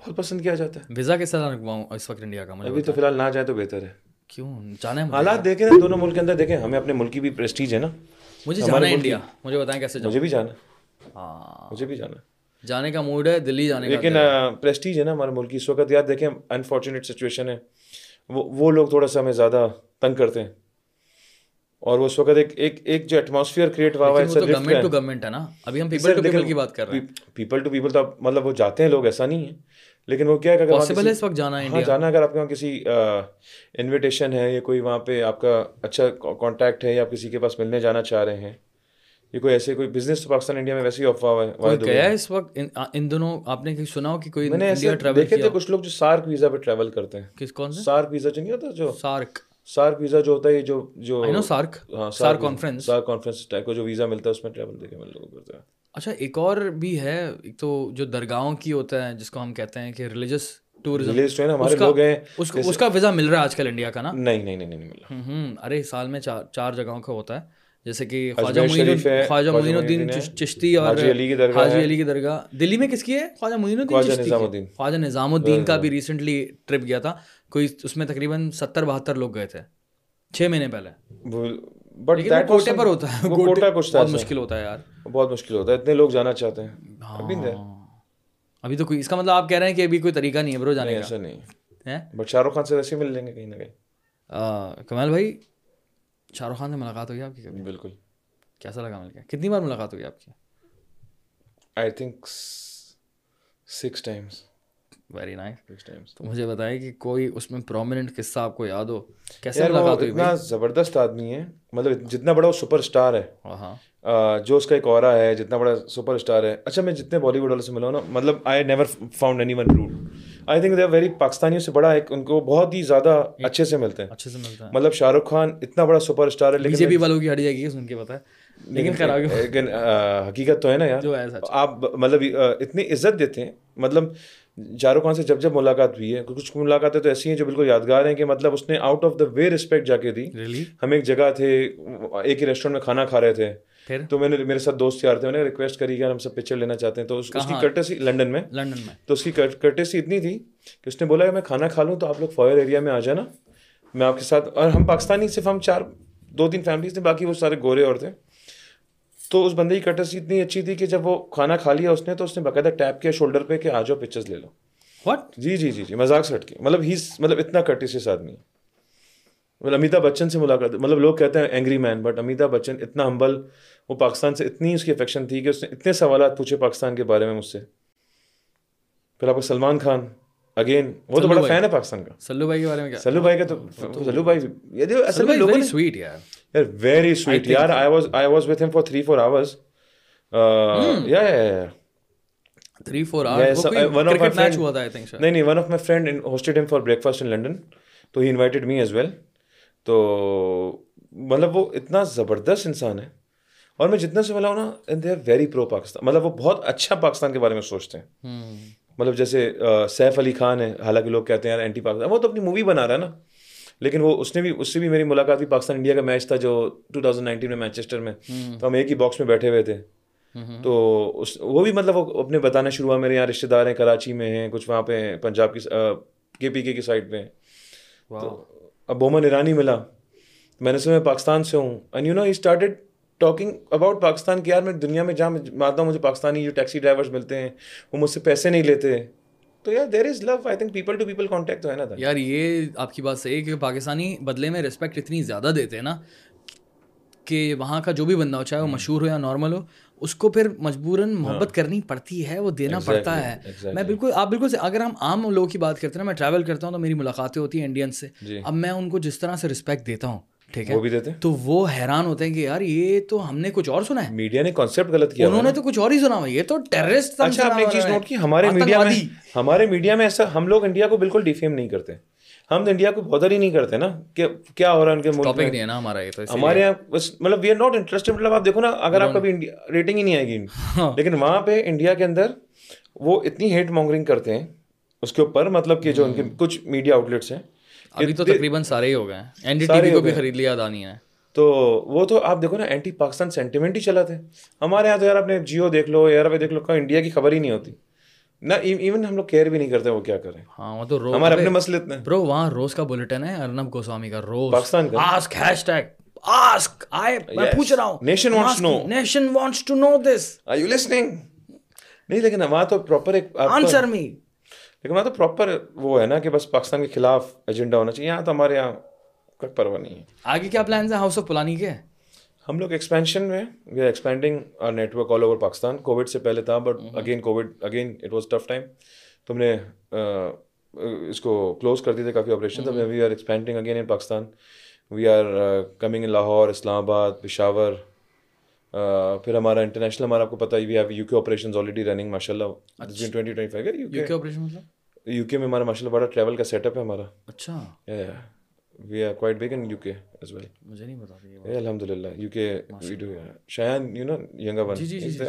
بہت پسند کیا جاتا ہے۔ ویزا طرح رکھواؤں اس وقت انڈیا کا؟ ابھی تو فی الحال نہ جائے تو بہتر ہے۔ کیوں؟ جانا ہے حالات دیکھیں دونوں ملک کے اندر دیکھیں ہمیں اپنے ملک کی بھی پریسٹیج ہے نا۔ مجھے جانا ہے انڈیا مجھے بتائیں کیسے مجھے بھی جانا ہاں۔ مجھے بھی جانا جانے کا موڈ ہے دلی جانے کا لیکن پریسٹیج ہے۔ نا ہمارے ملک کی۔ اس وقت یاد دیکھیں انفارچونیٹ سچویشن ہے۔ وہ وہ لوگ تھوڑا سا ہمیں زیادہ تنگ کرتے ہیں۔ اور اس وقت ایک ایک ایک جو ایٹماسفیئر کریٹ ہوا ہے گورنمنٹ ٹو گورنمنٹ ہے نا۔ ابھی ہم پیپل ٹو پیپل کی بات کر رہے ہیں۔ پیپل ٹو پیپل تو مطلب وہ جاتے ہیں لوگ ایسا نہیں ہے۔ لیکن وہ کیا ہے پاسبل ہے اس وقت جانا ہاں جانا اگر آپ کے وہاں کسی انویٹیشن ہے یا کوئی وہاں پہ آپ کا اچھا کانٹیکٹ ہے یا کسی کے پاس ملنے جانا چاہ رہے ہیں یہ کوئی ایسے کوئی بزنس تو پاکستان انڈیا میں ویسے ہی افواہ ہے گیا اس وقت؟ ان دونوں آپ نے سنا ہو کہ کوئی میں نے ایسے دیکھے تھے کچھ لوگ جو سارک ویزا پہ ٹریول کرتے ہیں۔ کس کون سارک ویزا جو نہیں ہوتا جو سارک سارک ویزا جو ہوتا ہے جو جو سارک ہاں سار کانفرنس سار کانفرنس ٹائپ کا جو ویزا ملتا ہے اس میں ٹریول دیکھے میں لوگوں کرتے ہیں۔ اچھا ایک اور بھی ہے ایک تو جو درگاہوں کی ہوتا ہے جس کو ہم کہتے ہیں کہ ریلیجس ٹورزم ہمارے لوگ ہیں اس کا ویزا مل رہا ہے آج کل انڈیا کا نا؟ نہیں نہیں نہیں مل رہا۔ ارے سال میں چار جگہوں کا ہوتا ہے۔ جیسے کہ خواجہ خواجہ معین الدین چشتی اور حاجی علی کی درگاہ دلی میں کس کی ہے؟ خواجہ معین الدین خواجہ نظام الدین کا بھی ریسنٹلی ٹرپ گیا تھا۔ کوئی اس میں تقریباً ستر بہتر لوگ گئے تھے۔ چھ مہینے پہلے۔ کوٹے پر ہوتا ہے۔ بہت مشکل ہوتا ہے یار۔ بہت مشکل ہوتا ہے اتنے لوگ جانا چاہتے ہیں۔ ابھی تو کوئی اس کا مطلب آپ کہہ رہے ہیں کہ ابھی کوئی طریقہ نہیں ہے برو جانے کا۔ ایسا نہیں۔ بٹ شاہ رخ خان سے ویسے مل لیں گے کہیں نہ کہیں۔ کمال بھائی شاہ رخ خان سے ملاقات ہوئی آپ کی بالکل۔ کیسا لگا مل کے؟ کتنی بار ملاقات ہوئی آپ کی؟ I think six times very nice تو مجھے بتائیں کہ کوئی اس میں پرومیننٹ قصہ آپ کو یاد ہو؟ کیسے ملاقات ہوئی اتنا زبردست آدمی ہے۔ مطلب جتنا بڑا وہ سپر اسٹار ہے جو اس کا ایک اورا ہے جتنا بڑا سپر اسٹار ہے۔ اچھا میں جتنے بالی ووڈ والے سے ملا ہوں نا مطلب I never found anyone rude I think they very پاکستانیوں سے بڑا ایک ان کو بہت ہی زیادہ اچھے سے ملتے ہیں۔ اچھے سے ملتے ہیں۔ مطلب شاہ رخ خان اتنا بڑا سپر اسٹار ہے لیکن بھی والوں کی ہٹ جائے گی سن کے پتا ہے۔ لیکن حقیقت تو ہے نا یار۔ آپ مطلب اتنی عزت دیتے ہیں۔ مطلب رخ خان سے جب جب ملاقات ہوئی ہے کچھ ملاقاتیں تو ایسی ہیں جو بالکل یادگار ہیں کہ مطلب اس نے out of the way respect جا کے دی۔ ہم ایک جگہ تھے ایک ہی ریسٹورینٹ میں کھانا کھا رہے تھے۔ تو میں نے میرے ساتھ دوست یار تھے میں نے ریکویسٹ کری کہ ہم سب پکچر لینا چاہتے ہیں۔ تو اس کی کرٹسی لنڈن میں۔ لنڈن میں۔ تو اس کی کرٹسی اتنی تھی کہ اس نے بولا کہ میں کھانا کھا لوں تو آپ لوگ فائر ایریا میں آ جانا۔ میں آپ کے ساتھ اور ہم پاکستانی صرف ہم چار دو تین فیملیز تھے باقی وہ سارے گورے اور تھے۔ تو اس بندے کی کرٹسی اتنی اچھی تھی کہ جب وہ کھانا کھا لیا اس نے تو اس نے باقاعدہ ٹیپ کیا شولڈر پہ کہ آ جاؤ پکچرز لے لو۔ وٹ جی جی جی جی مذاق سے ہٹ کے۔ مطلب ہی مطلب اتنا کرٹیسیس آدمی ہے۔ مطلب امیتابھ بچن سے ملاقات مطلب لوگ کہتے ہیں angry man but Amitabh Bachchan اتنا ہمبل وہ پاکستان سے اتنی اس کی افیکشن تھی کہ اس نے اتنے سوالات پوچھے پاکستان کے بارے میں مجھ سے۔ پھر آپ کو سلمان خان اگین وہ تو بڑا فین ہے پاکستان کا۔ سلو بھائی کے بارے میں سلو بھائی کا تو سلو بھائی اصل میں لوگوں نے سویٹ یار۔ یار ویری سویٹ یار I was I was with him for 3 4 hours یا تھری فور نہیں نہیں one of my friend hosted him for breakfast in London تو he invited me as well تو مطلب وہ اتنا زبردست انسان ہے اور میں جتنا سے بولا ہوں نا they are very pro Pakistan مطلب وہ بہت اچھا پاکستان کے بارے میں سوچتے ہیں مطلب جیسے سیف علی خان ہے حالانکہ لوگ کہتے ہیں یار اینٹی پاکستان وہ تو اپنی مووی بنا رہا ہے نا لیکن وہ اس نے بھی اس سے بھی میری ملاقات ہوئی پاکستان انڈیا کا میچ تھا جو ٹو تھاؤزنڈ نائنٹین میں مینچسٹر میں۔ تو ہم ایک ہی باکس میں بیٹھے ہوئے تھے۔ تو اس وہ بھی مطلب وہ اپنے بتانا شروع ہوا میرے یہاں رشتے دار ہیں کراچی میں ہیں کچھ وہاں پہ پنجاب کی کے پی کے کی سائڈ پہ تو اب بومن ایرانی ملا۔ میں نے سنا میں پاکستان سے ہوں۔ And you know he started talking about Pakistan کی یار میں دنیا میں جہاں میں آتا ہوں مجھے پاکستانی جو ٹیکسی ڈرائیورس ملتے ہیں وہ مجھ سے پیسے نہیں لیتے۔ تو یار there is love I think people to people contact تو ہے نا یار یہ آپ کی بات صحیح ہے کہ پاکستانی بدلے میں رسپیکٹ اتنی زیادہ دیتے ہیں نا کہ وہاں کا جو بھی بندہ ہو چاہے وہ مشہور ہو یا نارمل ہو اس کو پھر مجبوراً ہاں۔ محبت کرنی پڑتی ہے وہ دینا پڑتا ہے میں بالکل آپ بالکل اگر ہم عام لوگوں کی بات کرتے ہیں میں ٹریول کرتا ہوں تو میری ملاقاتیں ہوتی ہیں انڈین سے جی۔ اب میں ان کو جس طرح سے رسپیکٹ دیتا ہوں ٹھیک ہے؟ وہ بھی دیتے تو وہ حیران ہوتے ہیں کہ یار یہ تو ہم نے کچھ اور سنا ہے۔ میڈیا نے کانسیپٹ غلط کیا انہوں نے تو کچھ اور ہی سنا ہوا۔ یہ تو ٹیررسٹ اچھا آپ نے ایک چیز نوٹ کی ہمارے میڈیا میں ہمارے میڈیا میں ایسا ہم لوگ انڈیا کو بالکل ڈیفیم نہیں کرتے۔ ہم تو انڈیا کو بہت ہی نہیں کرتے نا کہ کیا ہو رہا ہے ان کے ملک میں۔ ہمارا یہ تو ہمارے یہاں مطلب وی آر ناٹ انٹرسٹڈ مطلب آپ دیکھو نا اگر آپ کبھی ریٹنگ ہی نہیں آئے گی۔ ہاں۔ لیکن وہاں پہ انڈیا کے اندر وہ اتنی ہیٹ مانگرنگ کرتے ہیں اس کے اوپر مطلب کہ جو ان کے کچھ میڈیا آؤٹ لیٹس ہیں۔ ابھی تو تقریباً سارے ہی ہو گئے ہیں۔ این ڈی ٹی وی کو بھی خرید لیا دانی ہے۔ تو وہ تو آپ دیکھو نا اینٹی پاکستان سینٹیمنٹ ہی چلا تھے ہمارے یہاں تو یار اپنے جیو دیکھ لو یار دیکھ لو انڈیا کی خبر ہی نہیں ہوتی۔ نہ ایون ہم لوگ کیئر بھی نہیں کرتے وہ کیا کریں۔ ہاں وہ تو روز ہمارے اپنے مسئلے اتنے۔ برو وہاں روز کا بلٹن ہے ارنب گوسوامی کا روز۔ پاکستان کا۔ Ask hashtag ask I میں پوچھ رہا ہوں۔ Nation wants know nation wants to know this are you listening نہیں لیکن وہاں تو پراپر ایک آنسر می لیکن وہاں تو پراپر وہ ہے نا کہ بس پاکستان کے خلاف ایجنڈا ہونا چاہیے۔ یہاں تو ہمارے یہاں کوئی پرواہ نہیں ہے۔ آگے کیا پلانز ہیں؟ ہاؤس آف پلانی کے؟ ہم لوگ ایکسپینشن میں we are expanding network all over Pakistan covid سے پہلے تھا but again covid again it was tough time تو ہم نے اس کو کلوز کر دیے تھے کافی operation we are expanding again in Pakistan we are coming in Lahore Islamabad Peshawar پھر ہمارا انٹرنیشنل ہمارا آپ کو پتا ہے we have U K operation already running ماشاء اللہ twenty twenty five U K میں ہمارا ماشاء اللہ بڑا ٹریول کا سیٹ اپ ہے ہمارا۔ اچھا۔ We are quite big in U K as well مجھے نہیں پتا الحمد للہ U K we do Shayan you know Yagnik one جی جی جی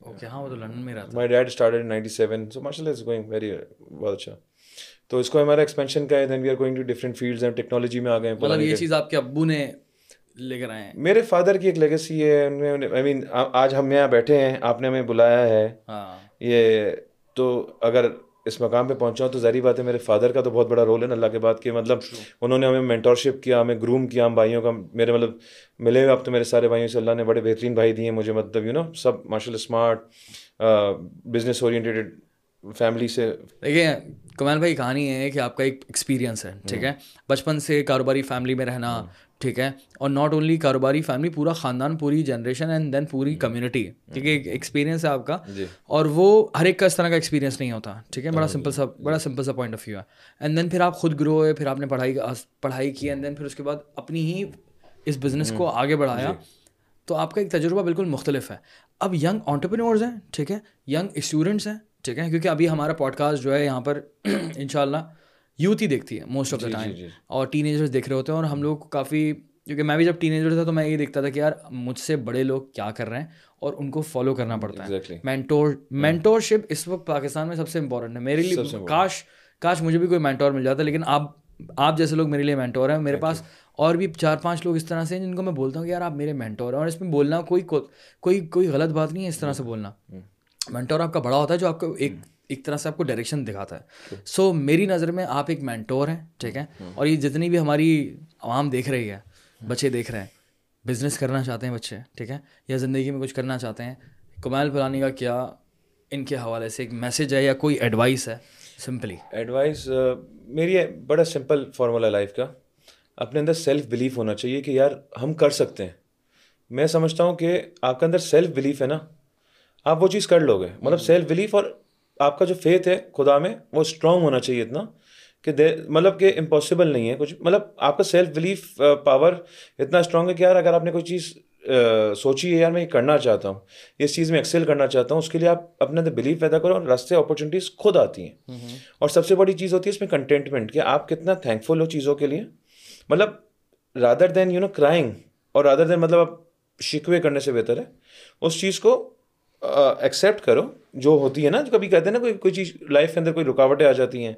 اوکے ہاں وہ تو لندن میں رہتا مائی ڈیڈ اسٹارٹڈ ان 97 سو ماشاء اللہ از گوئنگ ویری بہت اچھا۔ تو اس کو ہمارا ایکسپینشن کا ہے then we are going to different fields technology میں آ گئے مطلب یہ چیز آپ کے ابو نے لے کر آئے ہیں۔ میرے فادر کی ایک لیگیسی ہے آئی مین آج ہم یہاں بیٹھے ہیں آپ نے ہمیں بلایا ہے۔ ہاں۔ یہ تو اگر اس مقام پہ پہنچا ہوں تو ظاہری بات ہے میرے فادر کا تو بہت بڑا رول ہے نا اللہ کے بعد کہ مطلب انہوں نے ہمیں مینٹورشپ کیا ہمیں گروم کیا ہم بھائیوں کا میرے مطلب ملے ہوئے اب تو میرے سارے بھائیوں سے اللہ نے بڑے بہترین بھائی دیے مجھے مطلب یو نو سب ماشاء اللہ اسمارٹ بزنس اورینٹیڈ فیملی سے۔ دیکھیے کمال بھائی کہانی ہے کہ آپ کا ایک ایکسپیرینس ہے ٹھیک ہے؟ بچپن سے کاروباری فیملی میں رہنا ٹھیک ہے؟ اور ناٹ اونلی کاروباری فیملی پورا خاندان پوری جنریشن اینڈ دین پوری کمیونٹی ٹھیک ہے؟ ایک ایکسپیرینس ہے آپ کا. جی۔ اور وہ ہر ایک کا اس طرح کا ایکسپیرینس نہیں ہوتا. ٹھیک ہے؟ بڑا سمپل سا بڑا سمپل سا پوائنٹ آف ویو ہے. اینڈ دین پھر آپ خود گرو ہوئے پھر آپ نے پڑھائی پڑھائی کی اینڈ دین پھر اس کے بعد اپنی ہی اس بزنس کو آگے بڑھایا۔ جی۔ تو آپ کا ایک تجربہ بالکل مختلف ہے۔ اب ینگ آنٹرپرینورز ہیں ٹھیک ہے؟ ینگ اسٹوڈنٹس ہیں ٹھیک ہے؟ کیونکہ ابھی ہمارا پوڈ کاسٹ جو ہے یہاں پر ان شاء اللہ یوتھ ہی دیکھتی ہے موسٹ آف دا ٹائم اور ٹین ایجرس دیکھ رہے ہوتے ہیں اور ہم لوگ کو کافی کیونکہ میں بھی جب ٹین ایجر تھا تو میں یہ دیکھتا تھا کہ یار مجھ سے بڑے لوگ کیا کر رہے ہیں اور ان کو فالو کرنا پڑتا ہے۔ مینٹور مینٹور شپ اس وقت پاکستان میں سب سے امپورٹنٹ ہے۔ میرے لیے کاش کاش مجھے بھی کوئی مینٹور مل جاتا لیکن آپ آپ جیسے لوگ میرے لیے مینٹور ہیں میرے پاس اور بھی چار پانچ لوگ اس طرح سے ہیں جن کو میں بولتا ہوں کہ یار آپ میرے مینٹور ہیں اور اس میں بولنا کوئی کوئی کوئی غلط بات نہیں ہے اس طرح سے بولنا۔ مینٹور آپ کا بڑا ہوتا ہے جو آپ کو ایک ایک طرح سے آپ کو ڈائریکشن دکھاتا ہے۔ سو میری نظر میں آپ ایک مینٹور ہیں ٹھیک ہے؟ اور یہ جتنی بھی ہماری عوام دیکھ رہی ہے بچے دیکھ رہے ہیں بزنس کرنا چاہتے ہیں بچے ٹھیک ہے؟ یا زندگی میں کچھ کرنا چاہتے ہیں کمائل پرانی کا کیا ان کے حوالے سے ایک میسیج ہے یا کوئی ایڈوائس ہے؟ سمپلی ایڈوائس میری بڑا سمپل فارمولا لائف کا۔ اپنے اندر سیلف بلیف ہونا چاہیے کہ یار ہم کر سکتے ہیں۔ میں سمجھتا ہوں کہ آپ کے اندر سیلف بلیف ہے نا آپ وہ چیز کر لو گے مطلب سیلف بلیف اور آپ کا جو فیتھ ہے خدا میں وہ اسٹرانگ ہونا چاہیے اتنا کہ دے مطلب کہ امپاسبل نہیں ہے کچھ۔ مطلب آپ کا سیلف بلیف پاور اتنا اسٹرانگ ہے کہ یار اگر آپ نے کوئی چیز سوچی ہے یار میں یہ کرنا چاہتا ہوں اس چیز میں ایکسل کرنا چاہتا ہوں اس کے لیے آپ اپنے اندر بلیف پیدا کرو اور راستے اپرچونیٹیز خود آتی ہیں۔ اور سب سے بڑی چیز ہوتی ہے اس میں کنٹینٹمنٹ کہ آپ کتنا تھینک فل ہو چیزوں کے لیے۔ مطلب rather than you know crying اور رادر دین مطلب آپ شکوے کرنے سے بہتر ہے اس چیز کو ایکسیپٹ کرو، جو ہوتی ہے نا، جو کبھی کہتے ہیں نا، کوئی کوئی چیز لائف کے اندر کوئی رکاوٹیں آ جاتی ہیں۔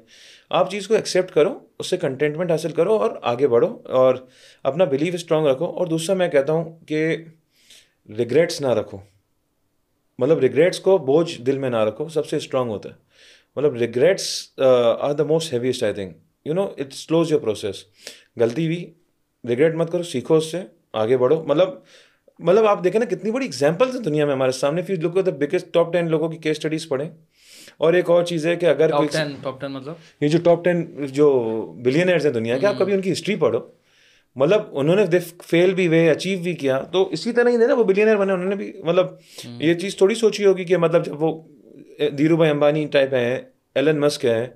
آپ چیز کو ایکسیپٹ کرو، اس سے کنٹینٹمنٹ حاصل کرو اور آگے بڑھو اور اپنا بلیف اسٹرانگ رکھو۔ اور دوسرا میں کہتا ہوں کہ ریگریٹس نہ رکھو۔ مطلب ریگریٹس کو بوجھ دل میں نہ رکھو، سب سے اسٹرانگ ہوتا ہے۔ مطلب regrets are the most heaviest I think you know it slows your process غلطی بھی ریگریٹ مت کرو، سیکھو اس سے، آگے بڑھو۔ مطلب مطلب آپ دیکھیں نا کتنی بڑی ایگزامپلس ہیں دنیا میں ہمارے سامنے. فیس لوگ بگیسٹ ٹاپ ٹین لوگوں کی کیس اسٹڈیز پڑھیں. اور ایک اور چیز ہے کہ اگر مطلب؟ یہ جو ٹاپ ٹین جو بلینئرز ہیں دنیا کے آپ کبھی ان کی ہسٹری پڑھو. مطلب انہوں نے فیل بھی ہوئے اچیو بھی کیا. تو اسی طرح ہی نا وہ بلینئر بنے انہوں نے بھی مطلب یہ چیز تھوڑی سوچی ہوگی کہ مطلب جب وہ دھیرو بھائی امبانی ٹائپ ہیں ایلن مسک ہے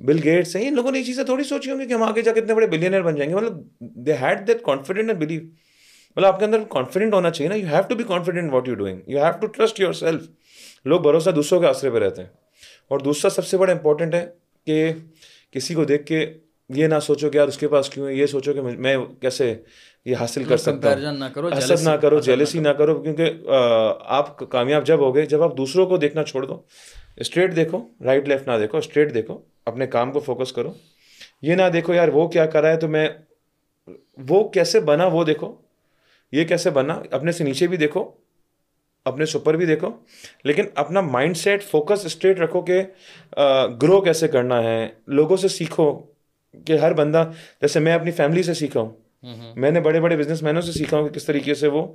بل گیٹس ہیں ان لوگوں نے یہ چیزیں تھوڑی سوچی ہوں گی کہ ہم آگے جا کے اتنے بڑے بلینئر بن جائیں گے. مطلب they had that confident and believe مطلب آپ کے اندر کانفیڈنٹ ہونا چاہیے نا. You have to be confident what you doing you have to trust yourself لوگ بھروسہ دوسروں کے آسرے پہ رہتے ہیں. اور دوسرا سب سے بڑا امپورٹنٹ ہے کہ کسی کو دیکھ کے یہ نہ سوچو کہ یار اس کے پاس کیوں ہے. یہ سوچو کہ میں کیسے یہ حاصل کر سکتا ہوں. حسد نہ کرو جیلسی نہ کرو. کیونکہ آپ کامیاب جب ہو گئے جب آپ دوسروں کو دیکھنا چھوڑ دو اسٹریٹ دیکھو رائٹ لیفٹ نہ دیکھو اسٹریٹ دیکھو اپنے کام کو فوکس کرو. یہ نہ دیکھو یار وہ کیا کرا ہے تو میں وہ کیسے بنا وہ دیکھو. یہ کیسے بنا اپنے سے نیچے بھی دیکھو اپنے سپر بھی دیکھو لیکن اپنا مائنڈ سیٹ فوکس اسٹریٹ رکھو کہ گرو کیسے کرنا ہے؟ لوگوں سے سیکھو کہ ہر بندہ جیسے میں اپنی فیملی سے سیکھا ہوں۔ میں نے بڑے بڑے بزنس مینوں سے سیکھا ہوں کہ کس طریقے سے وہ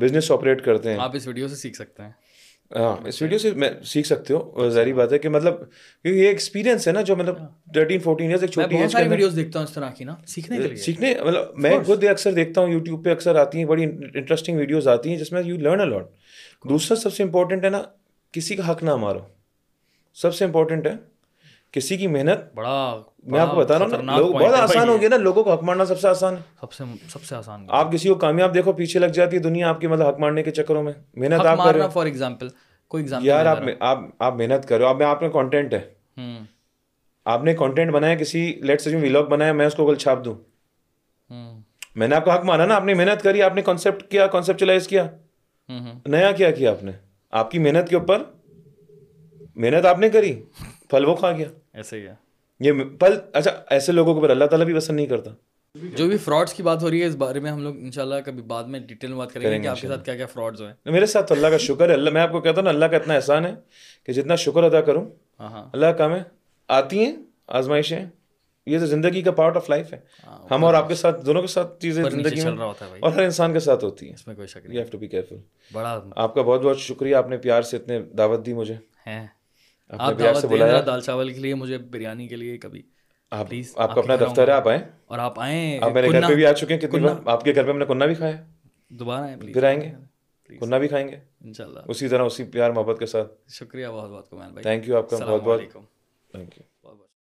بزنس آپریٹ کرتے ہیں۔ آپ اس ویڈیو سے سیکھ سکتے ہیں۔ ہاں اس ویڈیو سے میں سیکھ سکتے ہو۔ ظاہری بات ہے کہ مطلب کیونکہ یہ ایکسپیرینس ہے نا جو مطلب تھرٹین فورٹین ایئرس ایک چھوٹی ایج ویڈیوز دیکھتا ہوں اس طرح کی نا سیکھنے سیکھنے مطلب میں خود اکثر دیکھتا ہوں یوٹیوب پہ اکثر آتی ہیں بڑی انٹرسٹنگ ویڈیوز آتی ہیں جس میں یو لرن الاٹ دوسرا سب سے امپورٹنٹ ہے نا کسی کا حق نہ مارو۔ سب سے امپورٹنٹ ہے کسی کی محنت؟ بڑا میں آپ کو بتا رہا ہوں لوگ بہت آسان ہو گیا نا لوگوں کو حق مارنا سب سے آسان ہے۔ سب سے سب سے آسان آپ کسی کو کامیاب دیکھو پیچھے لگ جاتی ہے دنیا آپ کی مطلب حق مارنے کے چکروں میں۔ محنت آپ کر فار ایگزامپل کوئی یار آپ آپ محنت کرو۔ اب میں آپ کا کانٹینٹ ہے۔ آپ نے کانٹینٹ بنایا کسی لیٹ سے ولاگ بنایا میں اس کو کل چھاپ دوں میں نے آپ کا حق مانا نا آپ نے محنت کری آپ نے کانسیپٹ کیا کانسیپچلائز کیا۔ نیا کیا کیا آپ نے؟ آپ کی محنت کے اوپر محنت آپ نے کری پھل وہ کھا گیا۔ ایسے ہی ہے۔ یہ پھل اچھا ایسے لوگوں کے اوپر اللہ تعالیٰ بھی پسند نہیں کرتا۔ جو بھی فراڈس کی بات ہو رہی ہے اس بارے میں ہم لوگ ان شاء اللہ کبھی بعد میں ڈیٹیل میں بات کریں گے کہ آپ کے ساتھ کیا کیا فراڈز ہوئے۔ میرے ساتھ تو اللہ کا شکر ہے۔ اللہ میں آپ کو کہتا ہوں نا اللہ کا اتنا احسان ہے کہ جتنا شکر ادا کروں ہاں، ہاں۔ اللہ کا کام ہے آتی ہیں آزمائشیں یہ تو زندگی کا پارٹ آف لائف ہے۔ ہاں، ہم اور آپ کے ساتھ دونوں کے ساتھ چیزیں زندگی میں اور ہر انسان کے ساتھ ہوتی ہیں۔ اس میں کوئی شک نہیں۔ ہیو ٹو بی کیئرفل بڑا آپ کا بہت بہت شکریہ۔ آپ نے پیار سے اتنے دعوت دی مجھے۔ آپ دعوت سے بلایا۔ دال چاول کے لیے مجھے بریانی کے لیے کبھی آپ آپ کا اپنا دفتر ہے آپ آئیں؟ اور آپ آئیں آپ میرے گھر پہ بھی آ چکے ہیں کتنی بار؟ آپ کے گھر پہ ہم نے کننا بھی کھایا؟ دوبارہ آئیں پھر آئیں گے؟ کننا بھی کھائیں گے؟ انشاء اللہ اسی طرح اسی پیار محبت کے ساتھ۔ شکریہ بہت بہت تھینک یو آپ کا بہت بہت تھینک یو